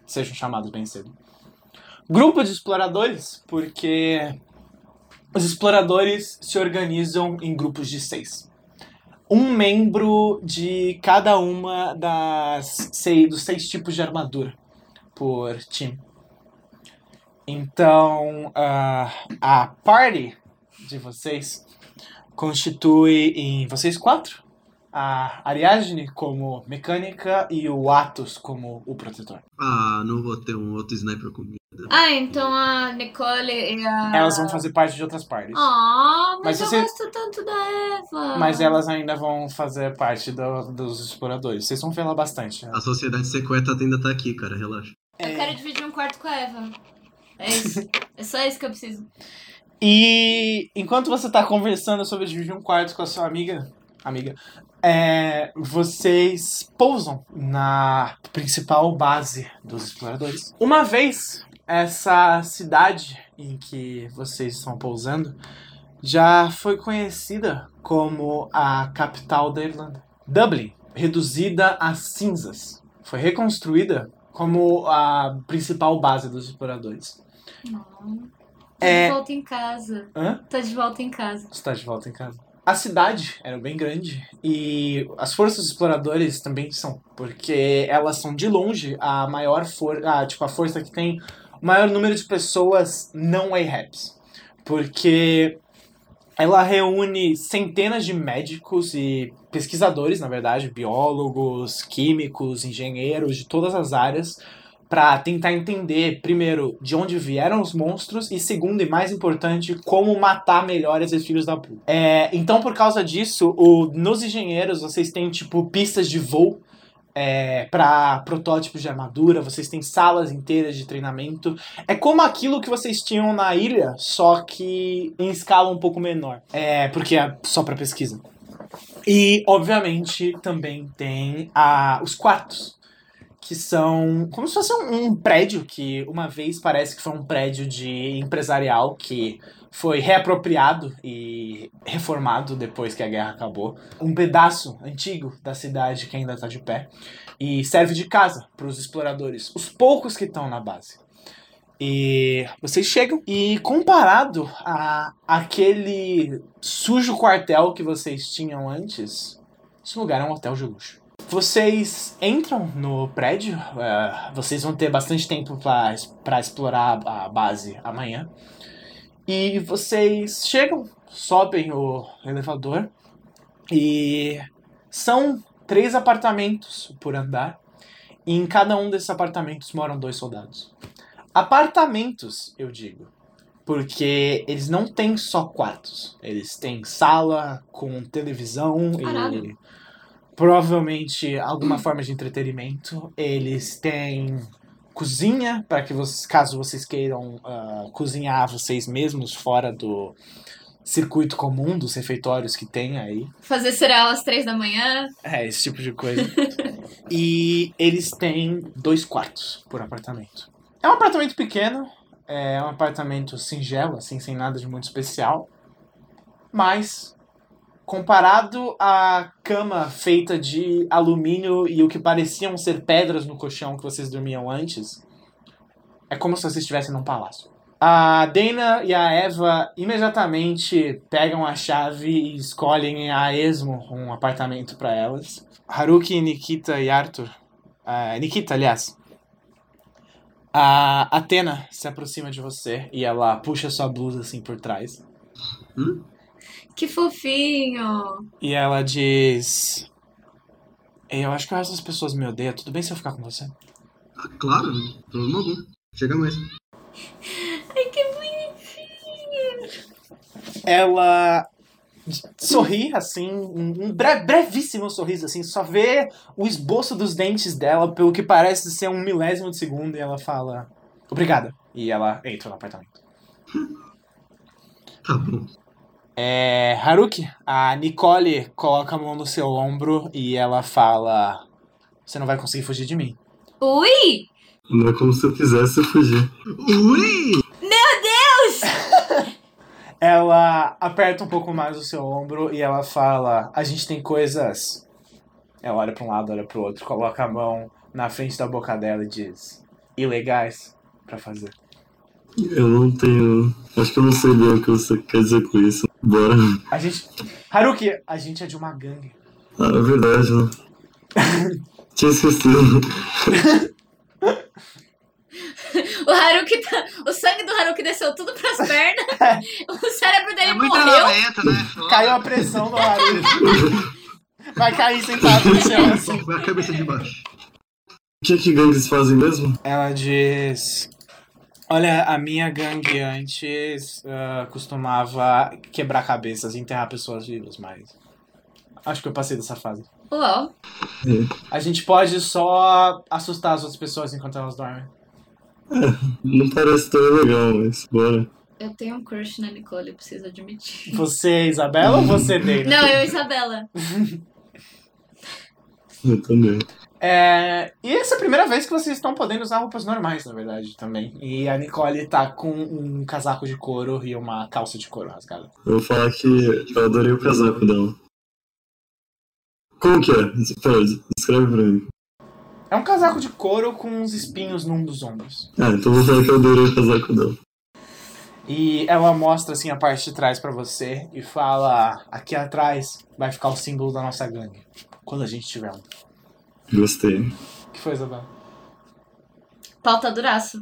sejam chamados bem cedo. Grupo de exploradores, porque os exploradores se organizam em grupos de seis. Um membro de cada uma das seis, dos seis tipos de armadura por time. Então, ah, a party de vocês constitui em vocês quatro a Ariadne como mecânica e o Atos como o protetor. Ah, não vou ter um outro sniper comigo. Ah, então a Nicole e a. Elas vão fazer parte de outras partes. Ah, mas, Mas eu você- gosto tanto da Eva. Mas elas ainda vão fazer parte do- dos exploradores. Vocês vão ver lá bastante. né? A sociedade secreta ainda tá aqui, cara, relaxa. Eu quero dividir um quarto com a Eva. É isso. <laughs> é só isso que eu preciso. E enquanto você tá conversando sobre dividir um quarto com a sua amiga, amiga, é, vocês pousam na principal base dos exploradores. Uma vez essa cidade em que vocês estão pousando já foi conhecida como a capital da Irlanda. Dublin, reduzida a cinzas, foi reconstruída como a principal base dos exploradores. Não. Tô É- de volta em casa. Hã? Tô de volta em casa. Você tá de volta em casa. A cidade era bem grande e as forças exploradores também são, porque elas são de longe a maior força, tipo a força que tem o maior número de pessoas não AHABs, porque ela reúne centenas de médicos e pesquisadores, na verdade, biólogos, químicos, engenheiros de todas as áreas para tentar entender, primeiro, de onde vieram os monstros e, segundo e mais importante, como matar melhor esses filhos da puta. É, então, por causa disso, o, nos engenheiros vocês têm, tipo, pistas de voo é, para protótipos de armadura, vocês têm salas inteiras de treinamento. É como aquilo que vocês tinham na ilha, só que em escala um pouco menor. É, porque é só para pesquisa. E, obviamente, também tem a, os quartos que são como se fosse um, um prédio que uma vez parece que foi um prédio de empresarial que foi reapropriado e reformado depois que a guerra acabou. Um pedaço antigo da cidade que ainda está de pé e serve de casa para os exploradores, os poucos que estão na base. E vocês chegam e comparado a aquele sujo quartel que vocês tinham antes, esse lugar é um hotel de luxo. Vocês entram no prédio, eh, vocês vão ter bastante tempo para explorar a base amanhã. E vocês chegam, sobem o elevador e são três apartamentos por andar. E em cada um desses apartamentos moram dois soldados. Apartamentos, eu digo, porque eles não têm só quartos. Eles têm sala com televisão e Caralho. Provavelmente alguma forma de entretenimento. Eles têm cozinha para que vocês, caso vocês queiram ah, cozinhar vocês mesmos fora do circuito comum dos refeitórios que tem aí. Fazer cereal às três da manhã. É, esse tipo de coisa. <laughs> e eles têm dois quartos por apartamento. É um apartamento pequeno, é um apartamento singelo, assim, sem nada de muito especial. Mas, comparado à cama feita de alumínio e o que pareciam ser pedras no colchão que vocês dormiam antes, é como se vocês estivessem num palácio. A Dana e a Eva imediatamente pegam a chave e escolhem a esmo um apartamento para elas. Haruki, Nikita e Arthur. ah, Nikita, aliás. A Atena se aproxima de você e ela puxa sua blusa assim por trás. Que fofinho. E ela diz: "Ei, Eu acho que essas pessoas me odeiam. Tudo bem se eu ficar com você? Ah, claro, problema algum. Chega mais. Ai, que bonitinho. ela sorri, assim, um um bre- brevíssimo sorriso, assim, só vê o esboço dos dentes dela, pelo que parece ser um milésimo de segundo, e ela fala, obrigada. E ela entra no apartamento. Tá bom. É, Haruki, a Nicole coloca a mão no seu ombro e ela fala, você não vai conseguir fugir de mim. Ui! Não é como se eu quisesse fugir. Ui! <laughs> Ela aperta um pouco mais o seu ombro e ela fala: A gente tem coisas. Ela olha pra um lado, olha pro outro, coloca a mão na frente da boca dela e diz: Ilegais pra fazer. Eu não tenho. Acho que eu não sei bem o que você quer dizer com isso. Bora. A gente. Haruki, a gente é de uma gangue. Ah, é verdade, né? <laughs> Tinha esquecido. <laughs> O Haruki tá. O sangue do Haruki desceu tudo pras pernas. <laughs> o cérebro dele É muito morreu. treinamento, né? Caiu a pressão do Haruki. Vai cair sentado no chão assim. Foi a cabeça de baixo. O que que gangues fazem mesmo? Ela diz: Olha, a minha gangue antes ah, costumava quebrar cabeças e enterrar pessoas vivas, mas. Acho que eu passei dessa fase. Uau. A gente pode só assustar as outras pessoas enquanto elas dormem. Não parece tão legal, mas bora. Eu tenho um crush na Nicole, preciso admitir. Você, Isabela, ou você, Dave? Não, eu Isabela. <laughs> Eu também. É, e essa é a primeira vez que vocês estão podendo usar roupas normais, na verdade, também. E a Nicole tá com um casaco de couro e uma calça de couro rasgada. Eu vou falar que eu adorei o casaco dela. Como que é? Pera, descreve pra mim. É um casaco de couro com uns espinhos num dos ombros. Ah, então eu vou falar que eu adorei o casaco dela. E ela mostra assim a parte de trás pra você e fala: aqui atrás vai ficar o símbolo da nossa gangue. Quando a gente tiver um. Gostei. O que foi, Isabela? Pauta duraço.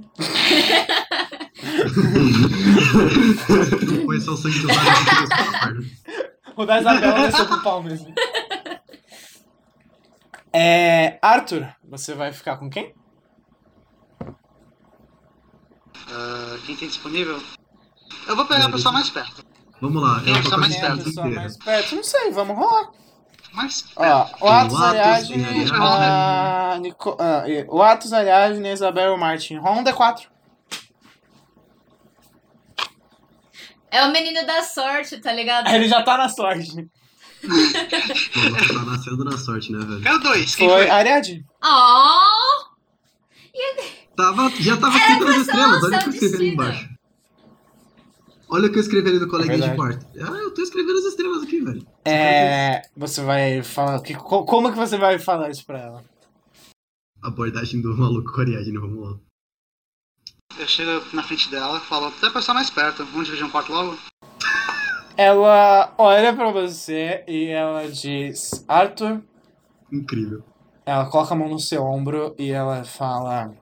Foi só o sangue do Haruki. O da Isabela desceu pro pau mesmo. É. Arthur, você vai ficar com quem? Ah, quem tem disponível? Eu vou pegar a pessoa mais perto. Vamos lá, Quem é eu a tô pessoa com a é perto? inteira. mais perto? Não sei, vamos rolar. Mais perto. Ó, o Atos Atos Ariadne, e Ariadne. a Nico, ah, e- o Atos Ariadne, a Isabel e o Martin. Rola um D4. É o menino da sorte, tá ligado? Ele já tá na sorte. Pô, tá nascendo na sorte, né, velho? Quero dois. Quem Foi foi? Ariadne. Oh! Tava, já tava escrito pra nas estrelas, olha o o que eu escrevi ali embaixo. Olha o que eu escrevi ali no coleguinha de verdade. quarto. Ah, eu tô escrevendo as estrelas aqui, velho. É. Você vai falar. que- co- Como que você vai falar isso pra ela? Abordagem do maluco a Ariadne, vamos lá. Eu chego na frente dela, falo, tem a pessoa mais perto. Vamos dividir um quarto logo? Ela olha pra você e ela diz: Arthur. Incrível. Ela coloca a mão no seu ombro e ela fala: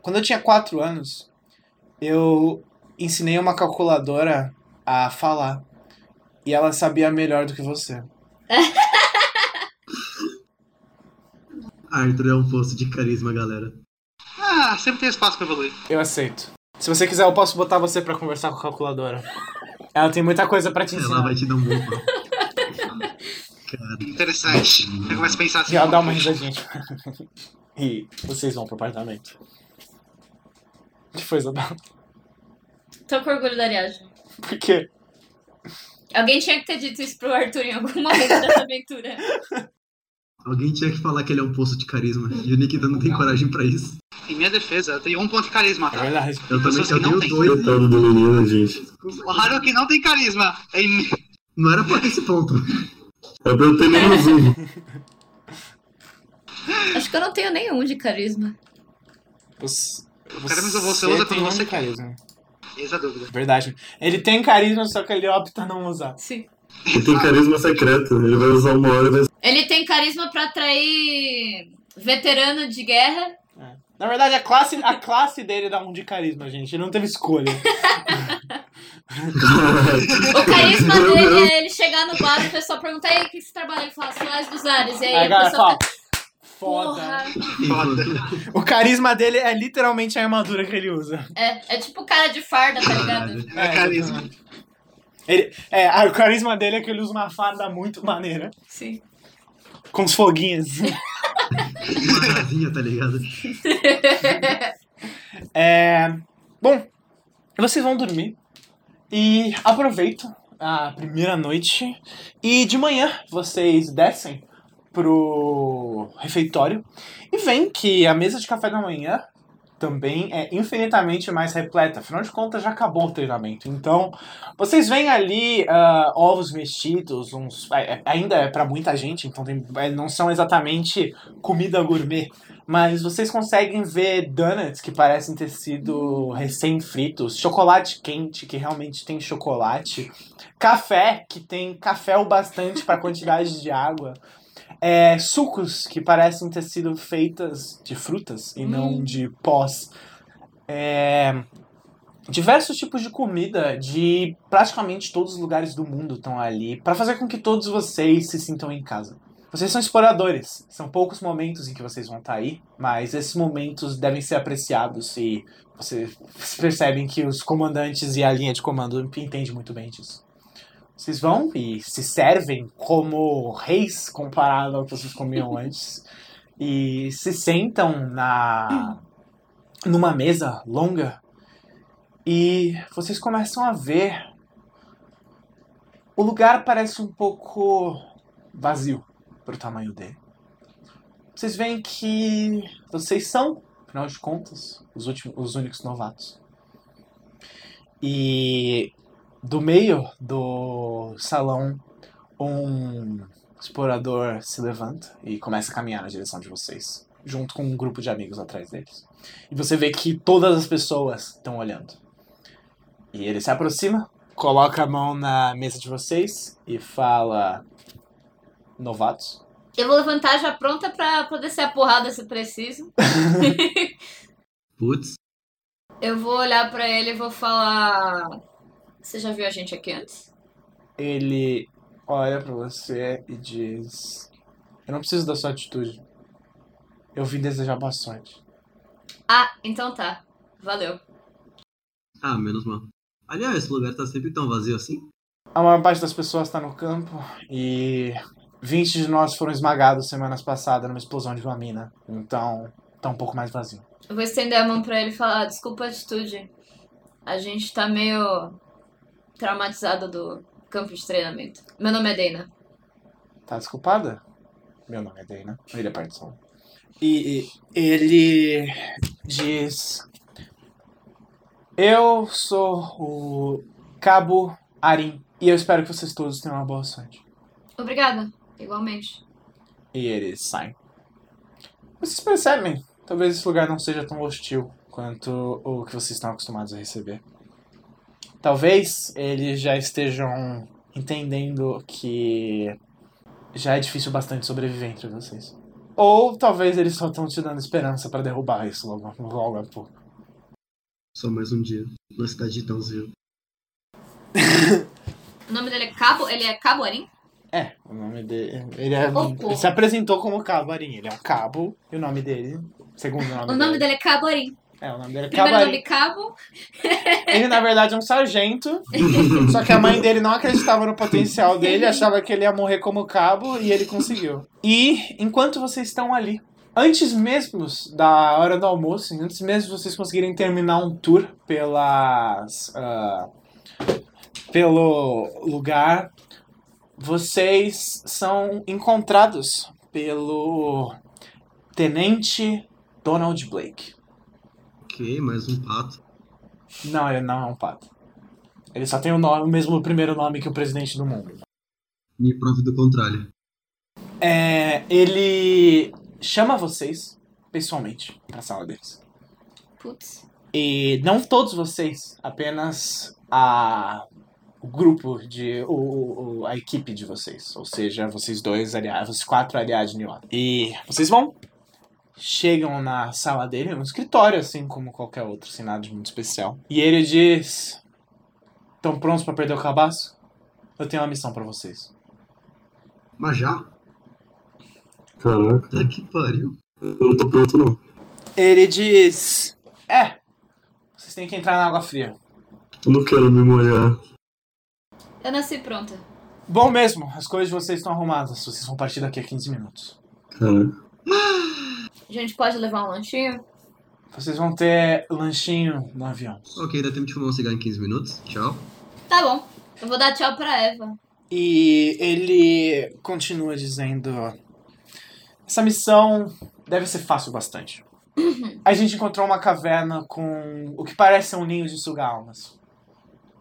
Quando eu tinha 4 anos, eu ensinei uma calculadora a falar. E ela sabia melhor do que você. <laughs> Arthur é um poço de carisma, galera. Ah, sempre tem espaço pra evoluir. Eu aceito. Se você quiser, eu posso botar você pra conversar com a calculadora. Ela tem muita coisa pra te Ela ensinar. vai te dar um bom. Cara, Interessante. Eu começo a pensar assim. E ela dá uma risadinha. <laughs> e vocês vão pro apartamento. O que foi, Isabel? Tô com orgulho da Ariadne. Por quê? Alguém tinha que ter dito isso pro Arthur em algum momento dessa <laughs> aventura. alguém tinha que falar que ele é um poço de carisma. E o Nikita não tem coragem pra isso. Em minha defesa, eu tenho um ponto de carisma, É tá? verdade. Eu também eu não tenho dois. Coitado do menino, gente. O Haruki não tem carisma. É in- Não era pra ter esse ponto. É pra eu ter menos um. Acho que eu não tenho nenhum de carisma. Você, carisma você usa quando você carisma. Eis a dúvida. Verdade. Ele tem carisma, só que ele opta não usar. Sim. Ele tem carisma secreto. Ele vai usar uma hora e vai Ele tem carisma pra atrair veterano de guerra. Na verdade, a classe, a classe dele dá um de carisma, gente. Ele não teve escolha. O carisma <laughs> dele é ele chegar no bar e o pessoal perguntar, e aí, o que você trabalha? Ele fala, Soares dos Ares. E aí, Aí a pessoa fala, foda. <laughs> O carisma dele é literalmente a armadura que ele usa. É, é tipo cara de farda, tá ligado? É carisma. exatamente. Ele, é, o carisma dele é que ele usa uma farda muito maneira. Sim. Com os foguinhos. <laughs> Uma casinha, tá ligado? É, bom, vocês vão dormir e aproveitam a primeira noite e de manhã vocês descem pro refeitório e veem que a mesa de café da manhã também é infinitamente mais repleta. Afinal de contas, já acabou o treinamento. Então, vocês veem ali ah, ovos mexidos, uns, é, ainda é para muita gente, então tem- é, não são exatamente comida gourmet. Mas vocês conseguem ver donuts que parecem ter sido recém-fritos, chocolate quente que realmente tem chocolate, café que tem café o bastante para a quantidade de água, é, sucos que parecem ter sido feitas de frutas e não de pós. É, diversos tipos de comida de praticamente todos os lugares do mundo estão ali para fazer com que todos vocês se sintam em casa. Vocês são exploradores, são poucos momentos em que vocês vão estar aí, mas esses momentos devem ser apreciados e vocês percebem que os comandantes e a linha de comando entendem muito bem disso. Vocês vão e se servem como reis comparado ao que vocês comiam <laughs> antes e se sentam na numa mesa longa e vocês começam a ver o lugar parece um pouco vazio pro tamanho dele. Vocês veem que vocês são, afinal de contas, os, últimos, os únicos novatos. E do meio do salão, um explorador se levanta e começa a caminhar na direção de vocês, junto com um grupo de amigos atrás deles. E você vê que todas as pessoas estão olhando. E ele se aproxima, coloca a mão na mesa de vocês e fala: Novatos? Eu vou levantar já pronta pra poder ser a porrada se preciso. <laughs> <laughs> Putz, Eu vou olhar pra ele e vou falar. Você já viu a gente aqui antes? Ele olha pra você e diz: Eu não preciso da sua atitude. Eu vim desejar boa sorte. Ah, então tá. Valeu. ah, menos mal. Aliás, esse lugar tá sempre tão vazio assim? A maior parte das pessoas está no campo e 20 de nós foram esmagados semanas passadas numa explosão de uma mina. Então, tá um pouco mais vazio. Eu vou estender a mão pra ele e falar: desculpa a atitude. A gente tá meio traumatizado do campo de treinamento. Meu nome é Dana. Tá desculpada? Meu nome é Dana. Ele é. E e ele diz: Eu sou o Cabo Arim e eu espero que vocês todos tenham uma boa sorte. Obrigada. Igualmente. E eles saem. Vocês percebem? Talvez esse lugar não seja tão hostil quanto o que vocês estão acostumados a receber. Talvez eles já estejam entendendo que já é difícil bastante sobreviver entre vocês. Ou talvez eles só estão te dando esperança pra derrubar isso logo, logo a pouco. Só mais um dia, na cidade de Tãozinho. <laughs> O nome dele é Cabo. Ele é Cabo Arim? É, o nome dele. Ele, é, ele se apresentou como Cabo Arim. Ele é um cabo e o nome dele, segundo o nome O nome dele é Cabo Arim. É, o nome dele é Cabo Primeiro nome Cabo. <laughs> Ele, na verdade, é um sargento. só que a mãe dele não acreditava no potencial dele, achava que ele ia morrer como cabo e ele conseguiu. E enquanto vocês estão ali, antes mesmo da hora do almoço, antes mesmo de vocês conseguirem terminar um tour pelas. ah, pelo lugar, vocês são encontrados pelo Tenente Donald Blake. Ok, mais um pato. Não, ele não é um pato. Ele só tem o, nome, o mesmo primeiro nome que o presidente do mundo. Me prove do contrário. É, ele chama vocês pessoalmente pra sala deles. Putz. E não todos vocês, apenas a o grupo de o, o- a equipe de vocês, ou seja, vocês dois aliados, vocês quatro aliados de New York. E vocês vão chegam na sala dele, um escritório assim como qualquer outro, sem nada de muito especial. E ele diz: "Estão prontos pra perder o cabaço? Eu tenho uma missão pra vocês." Mas já? Caraca, Tá que pariu. eu não tô pronto não. Ele diz: "É, vocês têm que entrar na água fria." Eu não quero me molhar. Eu nasci pronta. Bom mesmo, as coisas de vocês estão arrumadas. Vocês vão partir daqui a 15 minutos. Caraca. A gente pode levar um lanchinho? Vocês vão ter lanchinho no avião. Ok, dá tempo de fumar um cigarro em 15 minutos. Tchau. Tá bom. Eu vou dar tchau pra Eva. E ele continua dizendo: Essa missão deve ser fácil bastante. A gente encontrou uma caverna com o que parece ser um ninho de sugar-almas.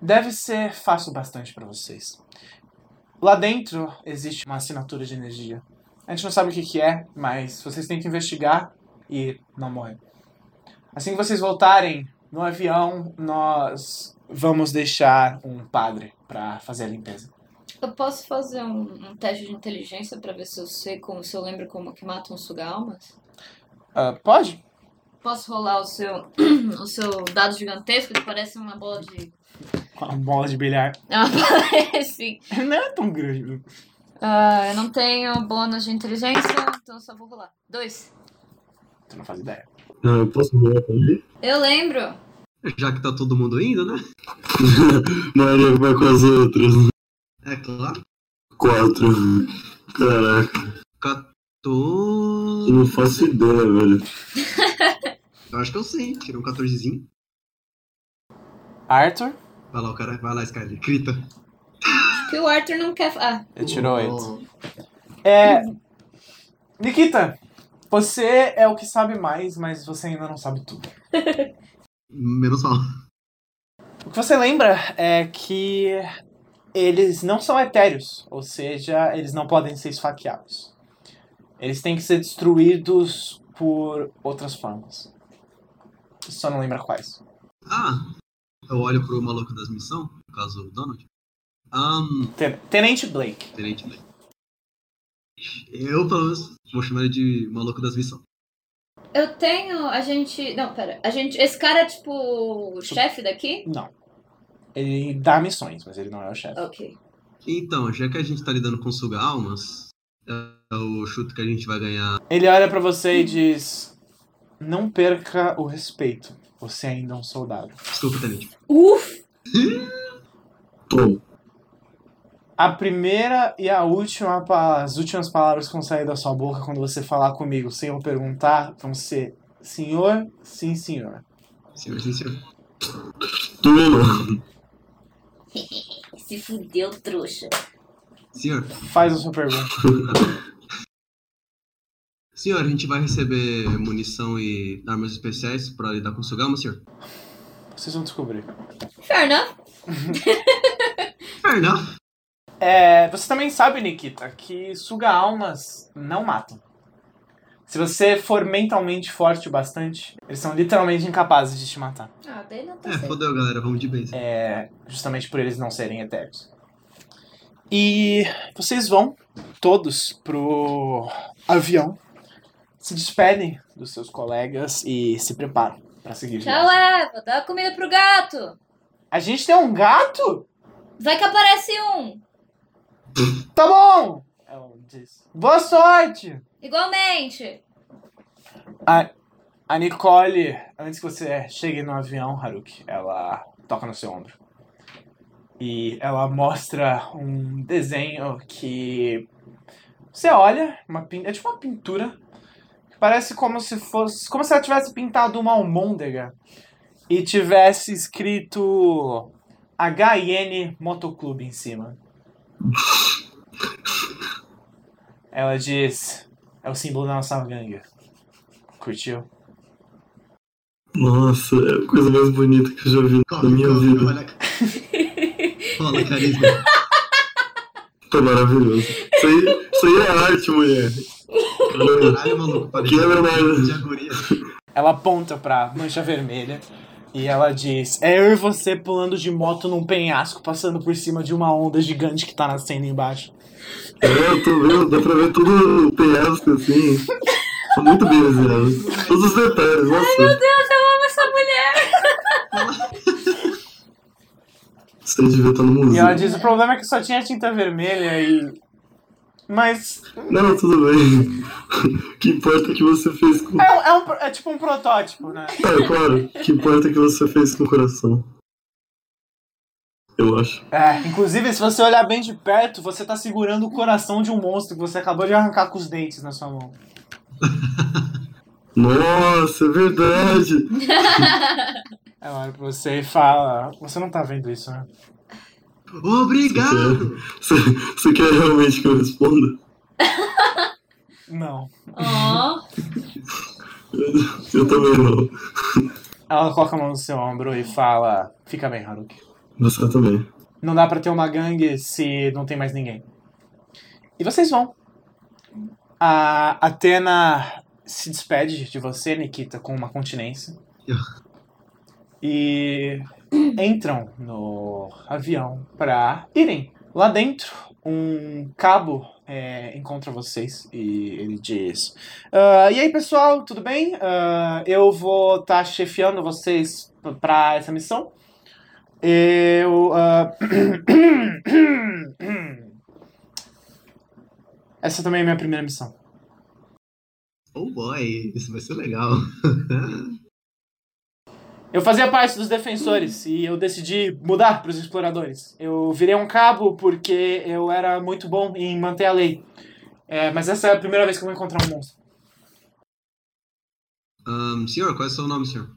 Deve ser fácil bastante pra vocês. Lá dentro existe uma assinatura de energia. A gente não sabe o que, que é, mas vocês têm que investigar e não morrer. Assim que vocês voltarem no avião, nós vamos deixar um padre pra fazer a limpeza. Eu posso fazer um, um teste de inteligência pra ver se eu sei como, se eu lembro como que matam suga-almas? Ah, pode? posso rolar o seu, <clears throat> o seu dado gigantesco? Ele parece uma bola de. Uma bola de bilhar. <laughs> Ah, parece. <laughs> Não é tão grande. Ah, eu não tenho bônus de inteligência, então eu só vou rolar. Dois. Tu não faz ideia. Ah, eu posso rolar também? Eu lembro. Já que tá todo mundo indo, né? <laughs> Maria vai com as outras. É claro. Quatro. Caraca, 14. eu não faço ideia, velho. Eu acho que eu sei. Tirei um 14zinho. Arthur, Vai lá, o cara. Vai lá, Skyler. Grita. Que o Arthur não quer. Ah, ele tirou oito. Oh. É. Nikita, você é o que sabe mais, mas você ainda não sabe tudo. <laughs> Menos mal. O que você lembra é que eles não são etéreos, ou seja, eles não podem ser esfaqueados. Eles têm que ser destruídos por outras formas. Só não lembra quais. Ah, eu olho pro maluco das missões, no caso o Donald. Ten- Tenente Blake. Tenente Blake. Eu, pelo menos, vou chamar ele de maluco das missões. eu tenho. A gente. Não, pera. A gente. Esse cara é tipo o chefe daqui? Não. Ele dá missões, mas ele não é o chefe. Ok. Então, já que a gente tá lidando com suga-almas, é o chute que a gente vai ganhar. Ele olha pra você e diz: Não perca o respeito. Você ainda é um soldado. Desculpa, Tenente. Uf! <laughs> Tom, A primeira e a última, as últimas palavras que vão sair da sua boca quando você falar comigo sem eu perguntar vão ser senhor, sim, senhor. Senhor, sim, senhor. <laughs> Se fudeu, trouxa. Senhor, Faz a sua pergunta. <laughs> senhor, a gente vai receber munição e armas especiais pra lidar com suga-almas, senhor? Vocês vão descobrir. Fair enough. Fair enough. É, você também sabe, Nikita, que suga-almas não matam. Se você for mentalmente forte o bastante, eles são literalmente incapazes de te matar. Ah, daí não tá É, certo. fodeu, galera. Vamos de base. É, justamente por eles não serem etéreos. E vocês vão todos pro avião, se despedem dos seus colegas e se preparam para seguir. Tchau, viagem. Eva. Dá comida pro gato. A gente tem um gato? Vai que aparece um. Tá bom! Ela diz. Boa sorte! Igualmente. A, a Nicole, antes que você chegue no avião, Haruki, ela toca no seu ombro. E ela mostra um desenho que você olha, uma, é tipo uma pintura, que parece como se fosse, como se ela tivesse pintado uma almôndega e tivesse escrito HN Motoclube em cima. Ela diz, é o símbolo da nossa gangue. Curtiu? Nossa, é a coisa mais bonita que eu já vi na minha vida. olha. <laughs> Rola, carisma. Tá maravilhoso. Isso aí, isso aí é arte, mulher. Caralho, maluco. Parece Que é verdade. Ela aponta pra mancha vermelha e ela diz: É eu e você pulando de moto num penhasco, passando por cima de uma onda gigante que tá nascendo embaixo. É, eu tô vendo, dá pra ver todo o penhasco assim. Tá muito bem desenhado. Todos os detalhes, nossa. Deus, eu amo essa mulher. Você devia estar no E museu. ela diz: O problema é que só tinha tinta vermelha e. Mas. Não, não, tudo bem. O <laughs> que importa é que você fez com. É, é, um é tipo um protótipo, né? É, claro. O que importa é que você fez com o coração. Eu acho. É, inclusive, se você olhar bem de perto, você tá segurando o coração de um monstro que você acabou de arrancar com os dentes na sua mão. <laughs> Nossa, é verdade. Ela <laughs> olha pra você e fala: Você não tá vendo isso, né? Obrigado! Você, você quer realmente que eu responda? Não. Ó. Eu também não. Ela coloca a mão no seu ombro e fala: Fica bem, Haruki. Você também. Não dá pra ter uma gangue se não tem mais ninguém. E vocês vão. A Atena se despede de você, Nikita, com uma continência. E entram no avião pra irem. Lá dentro, um cabo é, encontra vocês e ele diz: "Ah, E aí, pessoal, tudo bem? Ah, eu vou estar chefiando vocês p- pra essa missão. Eu. ah, <clears throat> Essa também é a minha primeira missão. Oh boy, isso vai ser legal. <laughs> Eu fazia parte dos defensores e eu decidi mudar para os exploradores. Eu virei um cabo porque eu era muito bom em manter a lei. É, mas essa é a primeira vez que eu vou encontrar um monstro. Ahn, senhor, qual é o seu nome, senhor?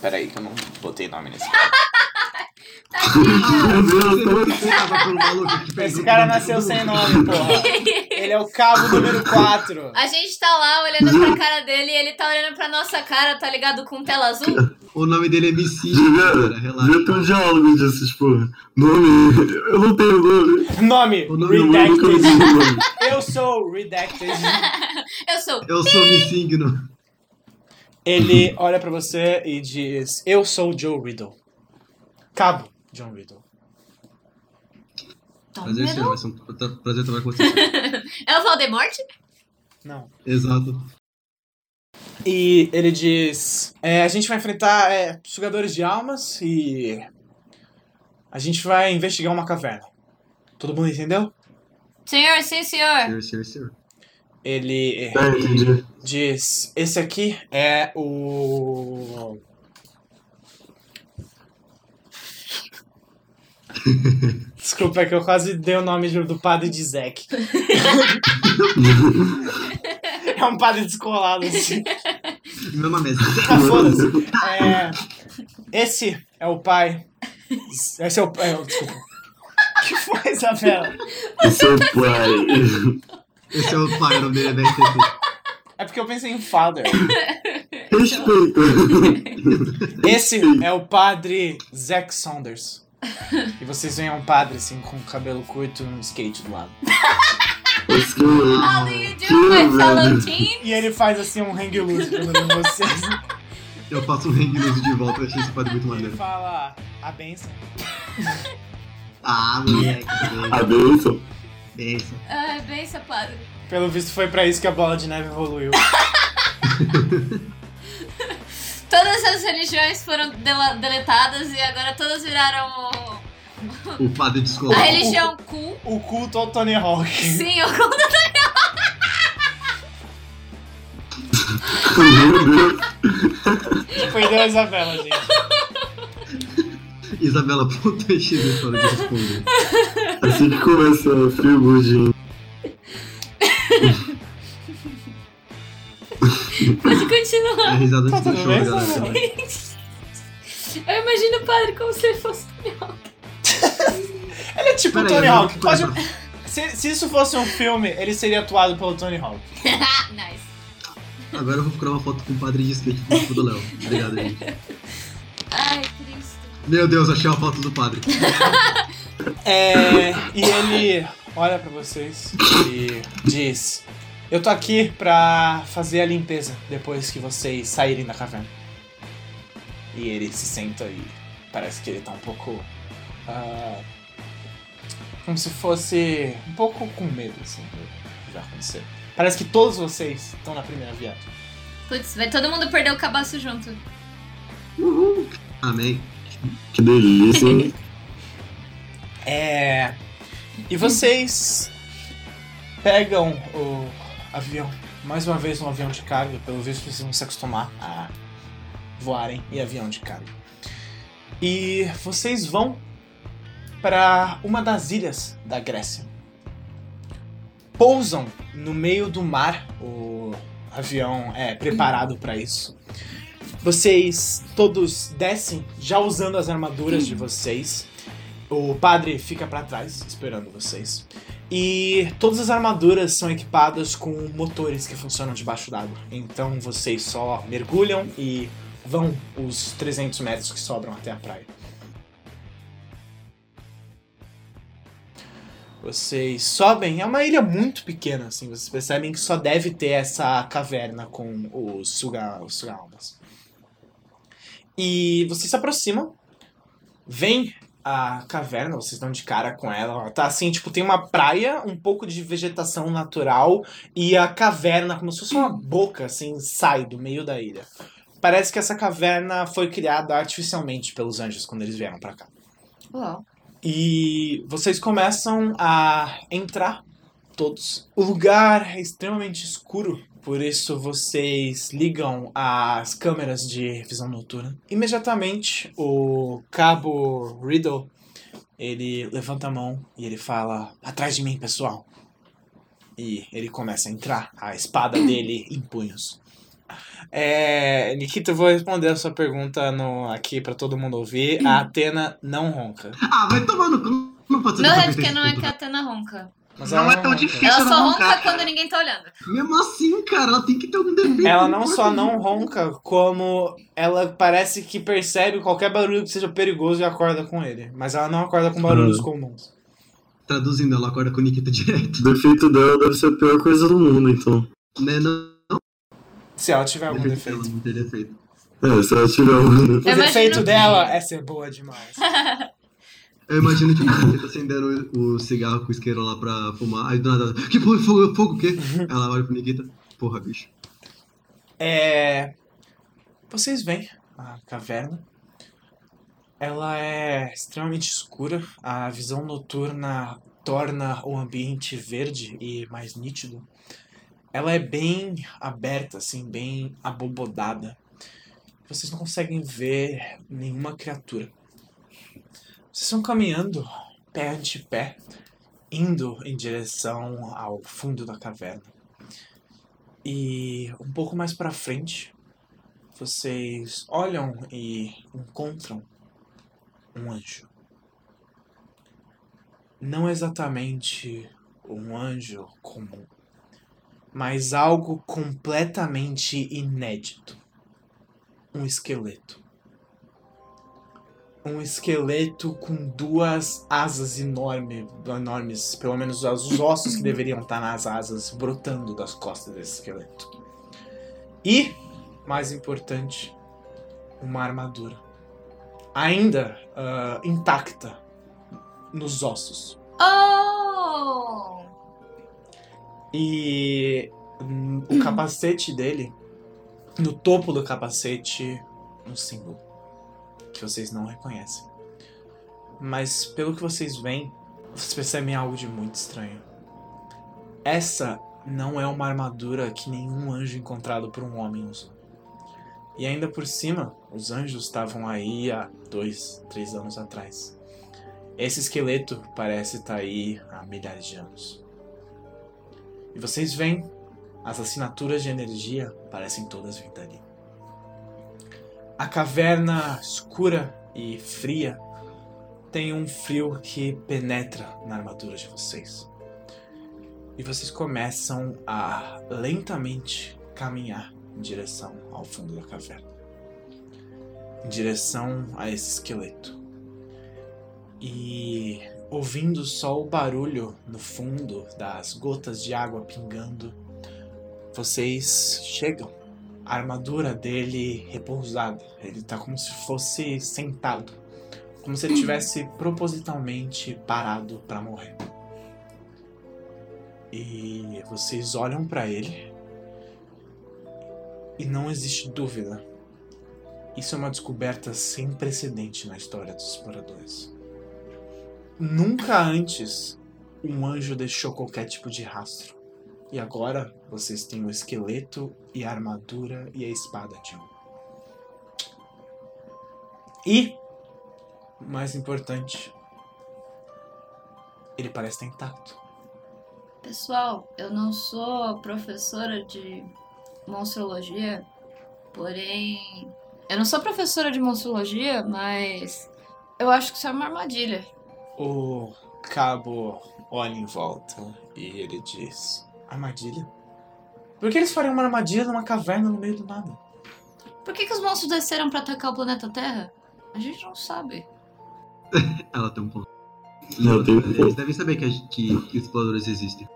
Peraí, que eu não botei nome nesse <laughs> Meu Deus, maluco que fez Esse cara nasceu sem nome, porra. <laughs> Ele é o cabo número 4. A gente tá lá olhando pra cara dele e ele tá olhando pra nossa cara, tá ligado? Com tela azul. O nome dele é Missy, Devia, cara, relaxa. devia ter um diálogo disso, tipo, nome. Eu não tenho nome. Nome, O nome Eu nunca Redacted. o nome. Eu sou Redacted. <laughs> Eu sou. Eu sou Missigno. Ele olha pra você e diz: Eu sou Joe Riddle. Cabo John Riddle. Tom Prazer, senhor. Vai ser um pra- prazer trabalhar com você. <laughs> É o Valdemort? Não. Exato. E ele diz: é, A gente vai enfrentar é, sugadores de almas e. A gente vai investigar uma caverna. Todo mundo entendeu? Senhor, sim, senhor. Senhor, senhor, senhor. Ele É, entendi. diz: Esse aqui é o. <laughs> Desculpa, é que eu quase dei o nome do padre de Zack. <laughs> é um padre descolado assim. Mesma mesa. Ah, foda-se. É, esse é o pai. Esse é o pai. Desculpa. O que foi, Isabela? Seu pai. Esse é o pai, o nome dele é. É porque eu pensei em father. Respeita. Esse é o padre Zack Saunders. E vocês veem um padre assim com cabelo curto e um skate do lado. How eu- do you do, my fellow teen? E ele faz assim um hang loose quando vê vocês. Eu faço um hang loose de volta, achei esse padre muito Ele maneiro. fala a benção. Ah, moleque. A bênção. Benção. Ah, seu padre. Pelo visto foi pra isso que a bola de neve evoluiu. <laughs> Todas as religiões foram deletadas e agora todas viraram O padre a descolado. religião cool. O culto ao Tony Hawk. Sim, o culto Meu Deus. Perdeu a Isabela, gente. Isabela, ponto XD para de responder. Assim que começa o Feel Good. <laughs> Pode É a continuar. risada Tá de tudo show, bem, galera. Isabela? Eu imagino o padre como se ele fosse <laughs> Ele é tipo o Peraí, Tony eu Hawk. não- Pode... Se, se isso fosse um filme, ele seria atuado pelo Tony Hawk. <laughs> nice. Agora eu vou procurar uma foto com o padre de skate do tipo do Léo. Obrigado, gente. Ai, Cristo. Meu Deus, achei a foto do padre. É, e ele olha pra vocês e diz: Eu tô aqui pra fazer a limpeza depois que vocês saírem da caverna. E ele se senta e parece que ele tá um pouco. ah, como se fosse. um pouco com medo, assim, do que vai acontecer. Parece que todos vocês estão na primeira viagem. Putz, vai todo mundo perder o cabaço junto. Amém. Que delícia. hein? <laughs> É. E vocês pegam o avião. Mais uma vez um avião de carga, pelo visto precisam se acostumar a voarem em avião de carga. E vocês vão para uma das ilhas da Grécia. Pousam no meio do mar. O avião é preparado para isso. Vocês todos descem já usando as armaduras de vocês. O padre fica pra trás esperando vocês. E todas as armaduras são equipadas com motores que funcionam debaixo d'água. Então vocês só mergulham e vão os 300 metros que sobram até a praia. Vocês sobem, é uma ilha muito pequena, assim, vocês percebem que só deve ter essa caverna com os suga, suga-almas. E vocês se aproximam, veem a caverna, vocês estão de cara com ela. Ela tá assim, tipo, tem uma praia, um pouco de vegetação natural e a caverna, como se fosse uma boca, assim, sai do meio da ilha. Parece que essa caverna foi criada artificialmente pelos anjos quando eles vieram pra cá. Uau. E vocês começam a entrar todos. O lugar é extremamente escuro, por isso vocês ligam as câmeras de visão noturna. Imediatamente, o cabo Riddle, ele levanta a mão e ele fala: "Atrás de mim, pessoal". E ele começa a entrar, a espada <coughs> dele em punhos. É, Nikita, eu vou responder a sua pergunta no, aqui pra todo mundo ouvir. A Atena não ronca. Ah, vai tomar no cu. Não pode ser Meu dessa headcanon é pergunta. que a Atena ronca. Mas Não ela é tão ronca. difícil. Ela só roncar, ronca cara. quando ninguém tá olhando. Mesmo assim, cara, ela tem que ter algum defeito. Ela não só ser. não ronca, como ela parece que percebe qualquer barulho que seja perigoso e acorda com ele. Mas ela não acorda com barulhos Uhum. comuns. Traduzindo, ela acorda com o Nikita direto. O defeito dela deve ser a pior coisa do mundo, então. Né, não? Se ela tiver algum defeito defeito. defeito. É, se ela tiver um. O Eu imagino defeito dela é ser boa demais. <laughs> Eu imagino tipo, o Nikita acendendo o cigarro com o isqueiro lá pra fumar. Aí do nada, que porra, fogo, fogo o quê? Ela olha pro Nikita, porra, bicho. É. Vocês veem a caverna. Ela é extremamente escura. A visão noturna torna o ambiente verde e mais nítido. Ela é bem aberta, assim, bem abobodada. Vocês não conseguem ver nenhuma criatura. Vocês estão caminhando pé ante pé, indo em direção ao fundo da caverna. E um pouco mais pra frente, vocês olham e encontram um anjo. Não exatamente um anjo comum, mas algo completamente inédito. Um esqueleto. Um esqueleto com duas asas enorme, enormes, pelo menos os ossos que deveriam estar nas asas brotando das costas desse esqueleto. E, mais importante, uma armadura. Ainda ah, intacta nos ossos. Oh! E o capacete dele, no topo do capacete, um símbolo que vocês não reconhecem. Mas pelo que vocês veem, vocês percebem algo de muito estranho. Essa não é uma armadura que nenhum anjo encontrado por um homem usou. E ainda por cima, os anjos estavam aí há dois, três anos atrás. Esse esqueleto parece estar aí há milhares de anos. E vocês veem, as assinaturas de energia parecem todas vir dali. A caverna escura e fria tem um frio que penetra na armadura de vocês. E vocês começam a lentamente caminhar em direção ao fundo da caverna. Em direção a esse esqueleto. E ouvindo só o barulho no fundo das gotas de água pingando, vocês chegam. A armadura dele repousada. Ele tá como se fosse sentado. Como se ele tivesse <clears throat> propositalmente parado para morrer. E vocês olham para ele e não existe dúvida. Isso é uma descoberta sem precedente na história dos exploradores. Nunca antes um anjo deixou qualquer tipo de rastro. E agora vocês têm o esqueleto e a armadura e a espada de um. E, mais importante, ele parece estar intacto. Pessoal, eu não sou professora de monstrologia, porém. Eu não sou professora de monstrologia, mas. Eu acho que isso é uma armadilha. O cabo olha em volta e ele diz: Armadilha? Por que eles fariam uma armadilha numa caverna no meio do nada? Por que, que os monstros desceram pra atacar o planeta Terra? A gente não sabe. <laughs> Ela tem um ponto. Não, tem um Eles devem saber que, a gente- que exploradores existem.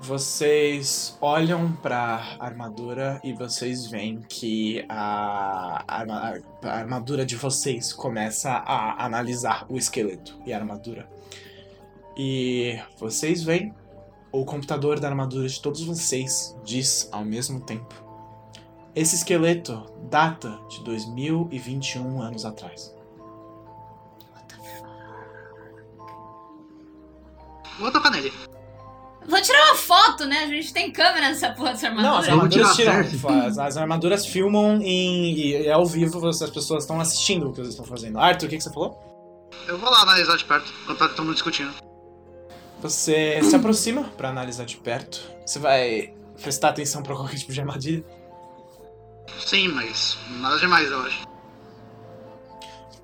Vocês olham pra armadura e vocês veem que a, arma- a armadura de vocês começa a analisar o esqueleto e a armadura. E vocês veem o computador da armadura de todos vocês diz ao mesmo tempo. Esse esqueleto data de 2021 anos atrás. Vou tocar nele. Vou tirar uma foto, né? A gente tem câmera nessa porra dessa armadura. Não, as armaduras tiram. As, as armaduras filmam em, e é ao vivo, você- as pessoas estão assistindo o que eles estão fazendo. Arthur, o que, que você falou? Eu vou lá analisar de perto, enquanto tá mundo discutindo. Você se aproxima pra analisar de perto. Você vai prestar atenção pra qualquer tipo de armadilha. Sim, mas nada demais, eu acho.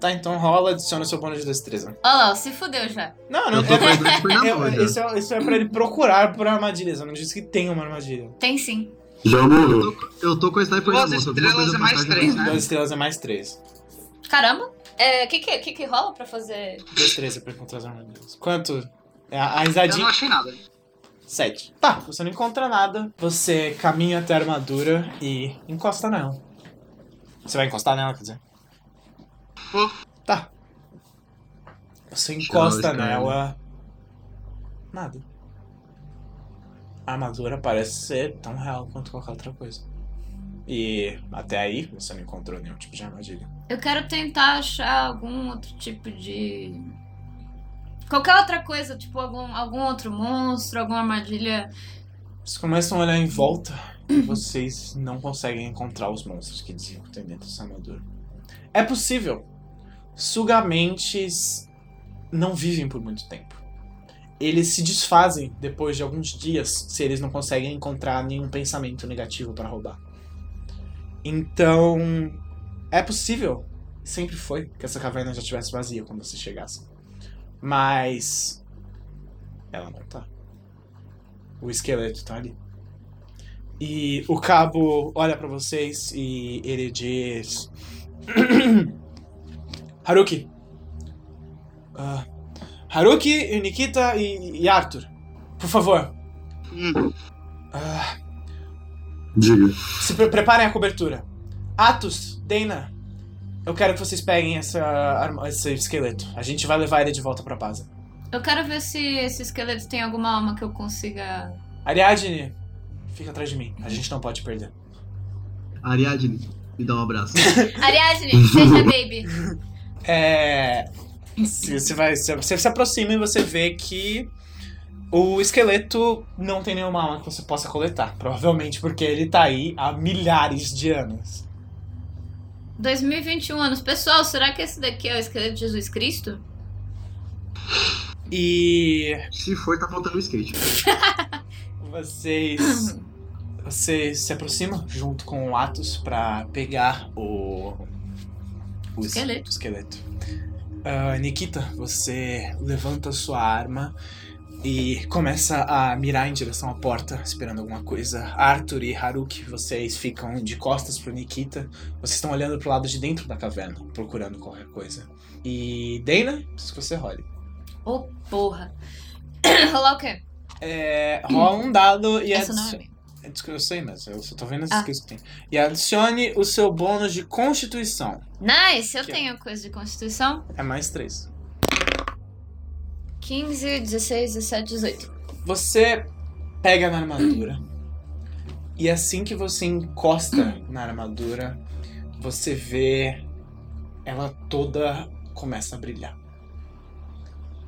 Tá, então rola, adiciona seu bônus de destreza. Olha lá, se fudeu já. Não, não Eu tô com a Black na mão já. isso, é, isso é pra ele procurar por armadilhas. Eu não disse que tem uma armadilha. Tem sim. Já Eu morreu. tô, eu tô com a sniper na Duas mão. se alguma estrelas coisa é mais três, né? Duas estrelas é mais três. Caramba. É, o que, que, que que rola pra fazer? Destreza pra encontrar as armadilhas. Quanto? É, A, a Eu risadinha. não achei nada. 7. Tá, você não encontra nada. Você caminha até a armadura e encosta nela. Você vai encostar nela, quer dizer? Pô, Tá. Você encosta nela. Nada. A armadura parece ser tão real quanto qualquer outra coisa. E até aí você não encontrou nenhum tipo de armadilha. Eu quero tentar achar algum outro tipo de. Qualquer outra coisa, tipo algum, algum outro monstro, alguma armadilha. Vocês começam a olhar em volta e vocês não conseguem encontrar os monstros que diziam que tem dentro dessa armadura. É possível. Sugamentes não vivem por muito tempo. Eles se desfazem depois de alguns dias se eles não conseguem encontrar nenhum pensamento negativo para roubar. Então, é possível, sempre foi, que essa caverna já estivesse vazia quando vocês chegassem. Mas ela não tá. O esqueleto tá ali. E o cabo olha pra vocês e ele diz: <clears throat> Haruki. Ah, Haruki, Nikita e, e Arthur. Por favor. ah, Diga. se pre- preparem a cobertura. Atos, Dana. Eu quero que vocês peguem essa, arma- esse esqueleto. A gente vai levar ele de volta pra base. Eu quero ver se esse esqueleto tem alguma alma que eu consiga. Ariadne, fica atrás de mim. A gente não pode perder. Ariadne, me dá um abraço. <laughs> Ariadne, <laughs> seja baby. É. se- Você vai. Você se aproxima e você vê que o esqueleto não tem nenhuma alma que você possa coletar. Provavelmente porque ele tá aí há milhares de anos. 2021 anos. Pessoal, será que esse daqui é o esqueleto de Jesus Cristo? E Se for, tá faltando um skate. <laughs> vocês. Vocês se aproximam junto com o Atos pra pegar o. O es- Esqueleto. o esqueleto. Ah, Nikita, você levanta sua arma e começa a mirar em direção à porta, esperando alguma coisa. Arthur e Haruki, vocês ficam de costas pro Nikita. Vocês estão olhando pro lado de dentro da caverna, procurando qualquer coisa. E Dana, preciso que você role. Ô, porra. <coughs> Rolar o quê? É, rola um dado e Essa não é adicione. minha. É que Eu sei, mas eu só tô vendo as Ah. skills que tem. E adicione o seu bônus de constituição. Nice, eu ó. tenho coisa de constituição. É mais três. 15, 16, 17, 18. Você pega na armadura. E assim que você encosta na armadura, você vê ela toda começa a brilhar.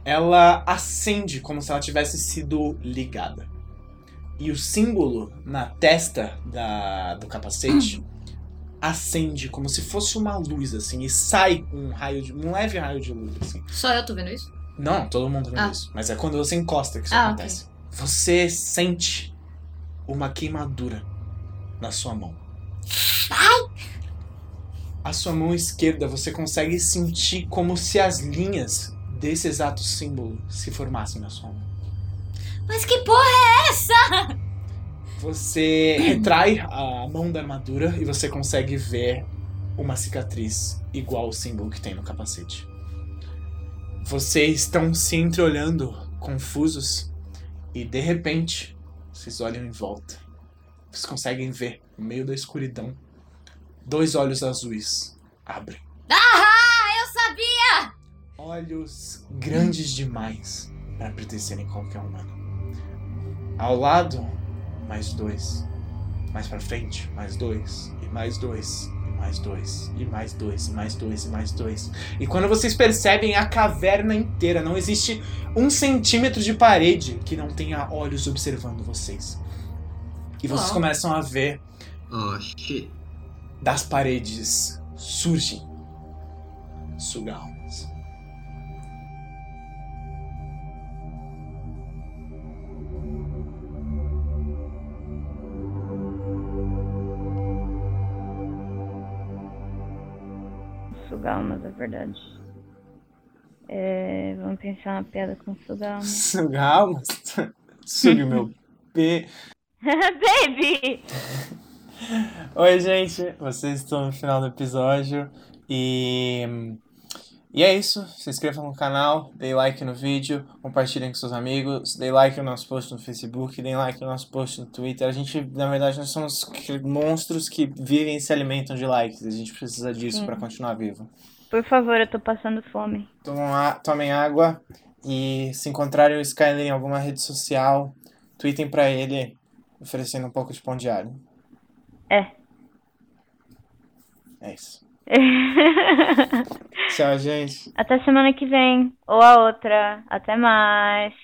Ela acende como se ela tivesse sido ligada. E o símbolo na testa da, do capacete acende como se fosse uma luz assim e sai um raio de um leve raio de luz assim. Só eu tô vendo isso? Não, todo mundo vê Ah. isso. Mas é quando você encosta que isso Ah, acontece. Você sente uma queimadura na sua mão. A sua mão esquerda você consegue sentir como se as linhas desse exato símbolo se formassem na sua mão. Mas que porra é essa? Você <clears throat> retrai a mão da armadura e você consegue ver uma cicatriz igual ao símbolo que tem no capacete. Vocês estão se entreolhando, confusos, e de repente Vocês olham em volta. Vocês conseguem ver, no meio da escuridão, dois olhos azuis abrem. Ah, eu sabia! Olhos grandes demais para pertencerem a qualquer humano. Ao lado, mais dois. Mais pra frente, mais dois. E mais dois. Mais dois. E mais dois. E mais dois. E mais dois. E quando vocês percebem a caverna inteira, não existe um centímetro de parede que não tenha olhos observando vocês. E vocês Uau. começam a ver Oh, shit. das paredes surgem sugalmas. Sugalmas, é verdade. É, vamos pensar uma piada com sugalmas. Sugalmas? Sugue o meu <laughs> P. <laughs> Baby! Oi, gente. Vocês estão no final do episódio e. E é isso. Se inscrevam no canal, dê like no vídeo, compartilhem com seus amigos, dê like no nosso post no Facebook, dê like no nosso post no Twitter. A gente, na verdade, nós somos monstros que vivem e se alimentam de likes. A gente precisa disso para continuar vivo. Por favor, eu tô passando fome. Tomem água e se encontrarem o Skyler em alguma rede social, tweetem pra ele oferecendo um pouco de pão diário. É. É isso. <laughs> Tchau, gente. Até semana que vem. Ou a outra. Até mais.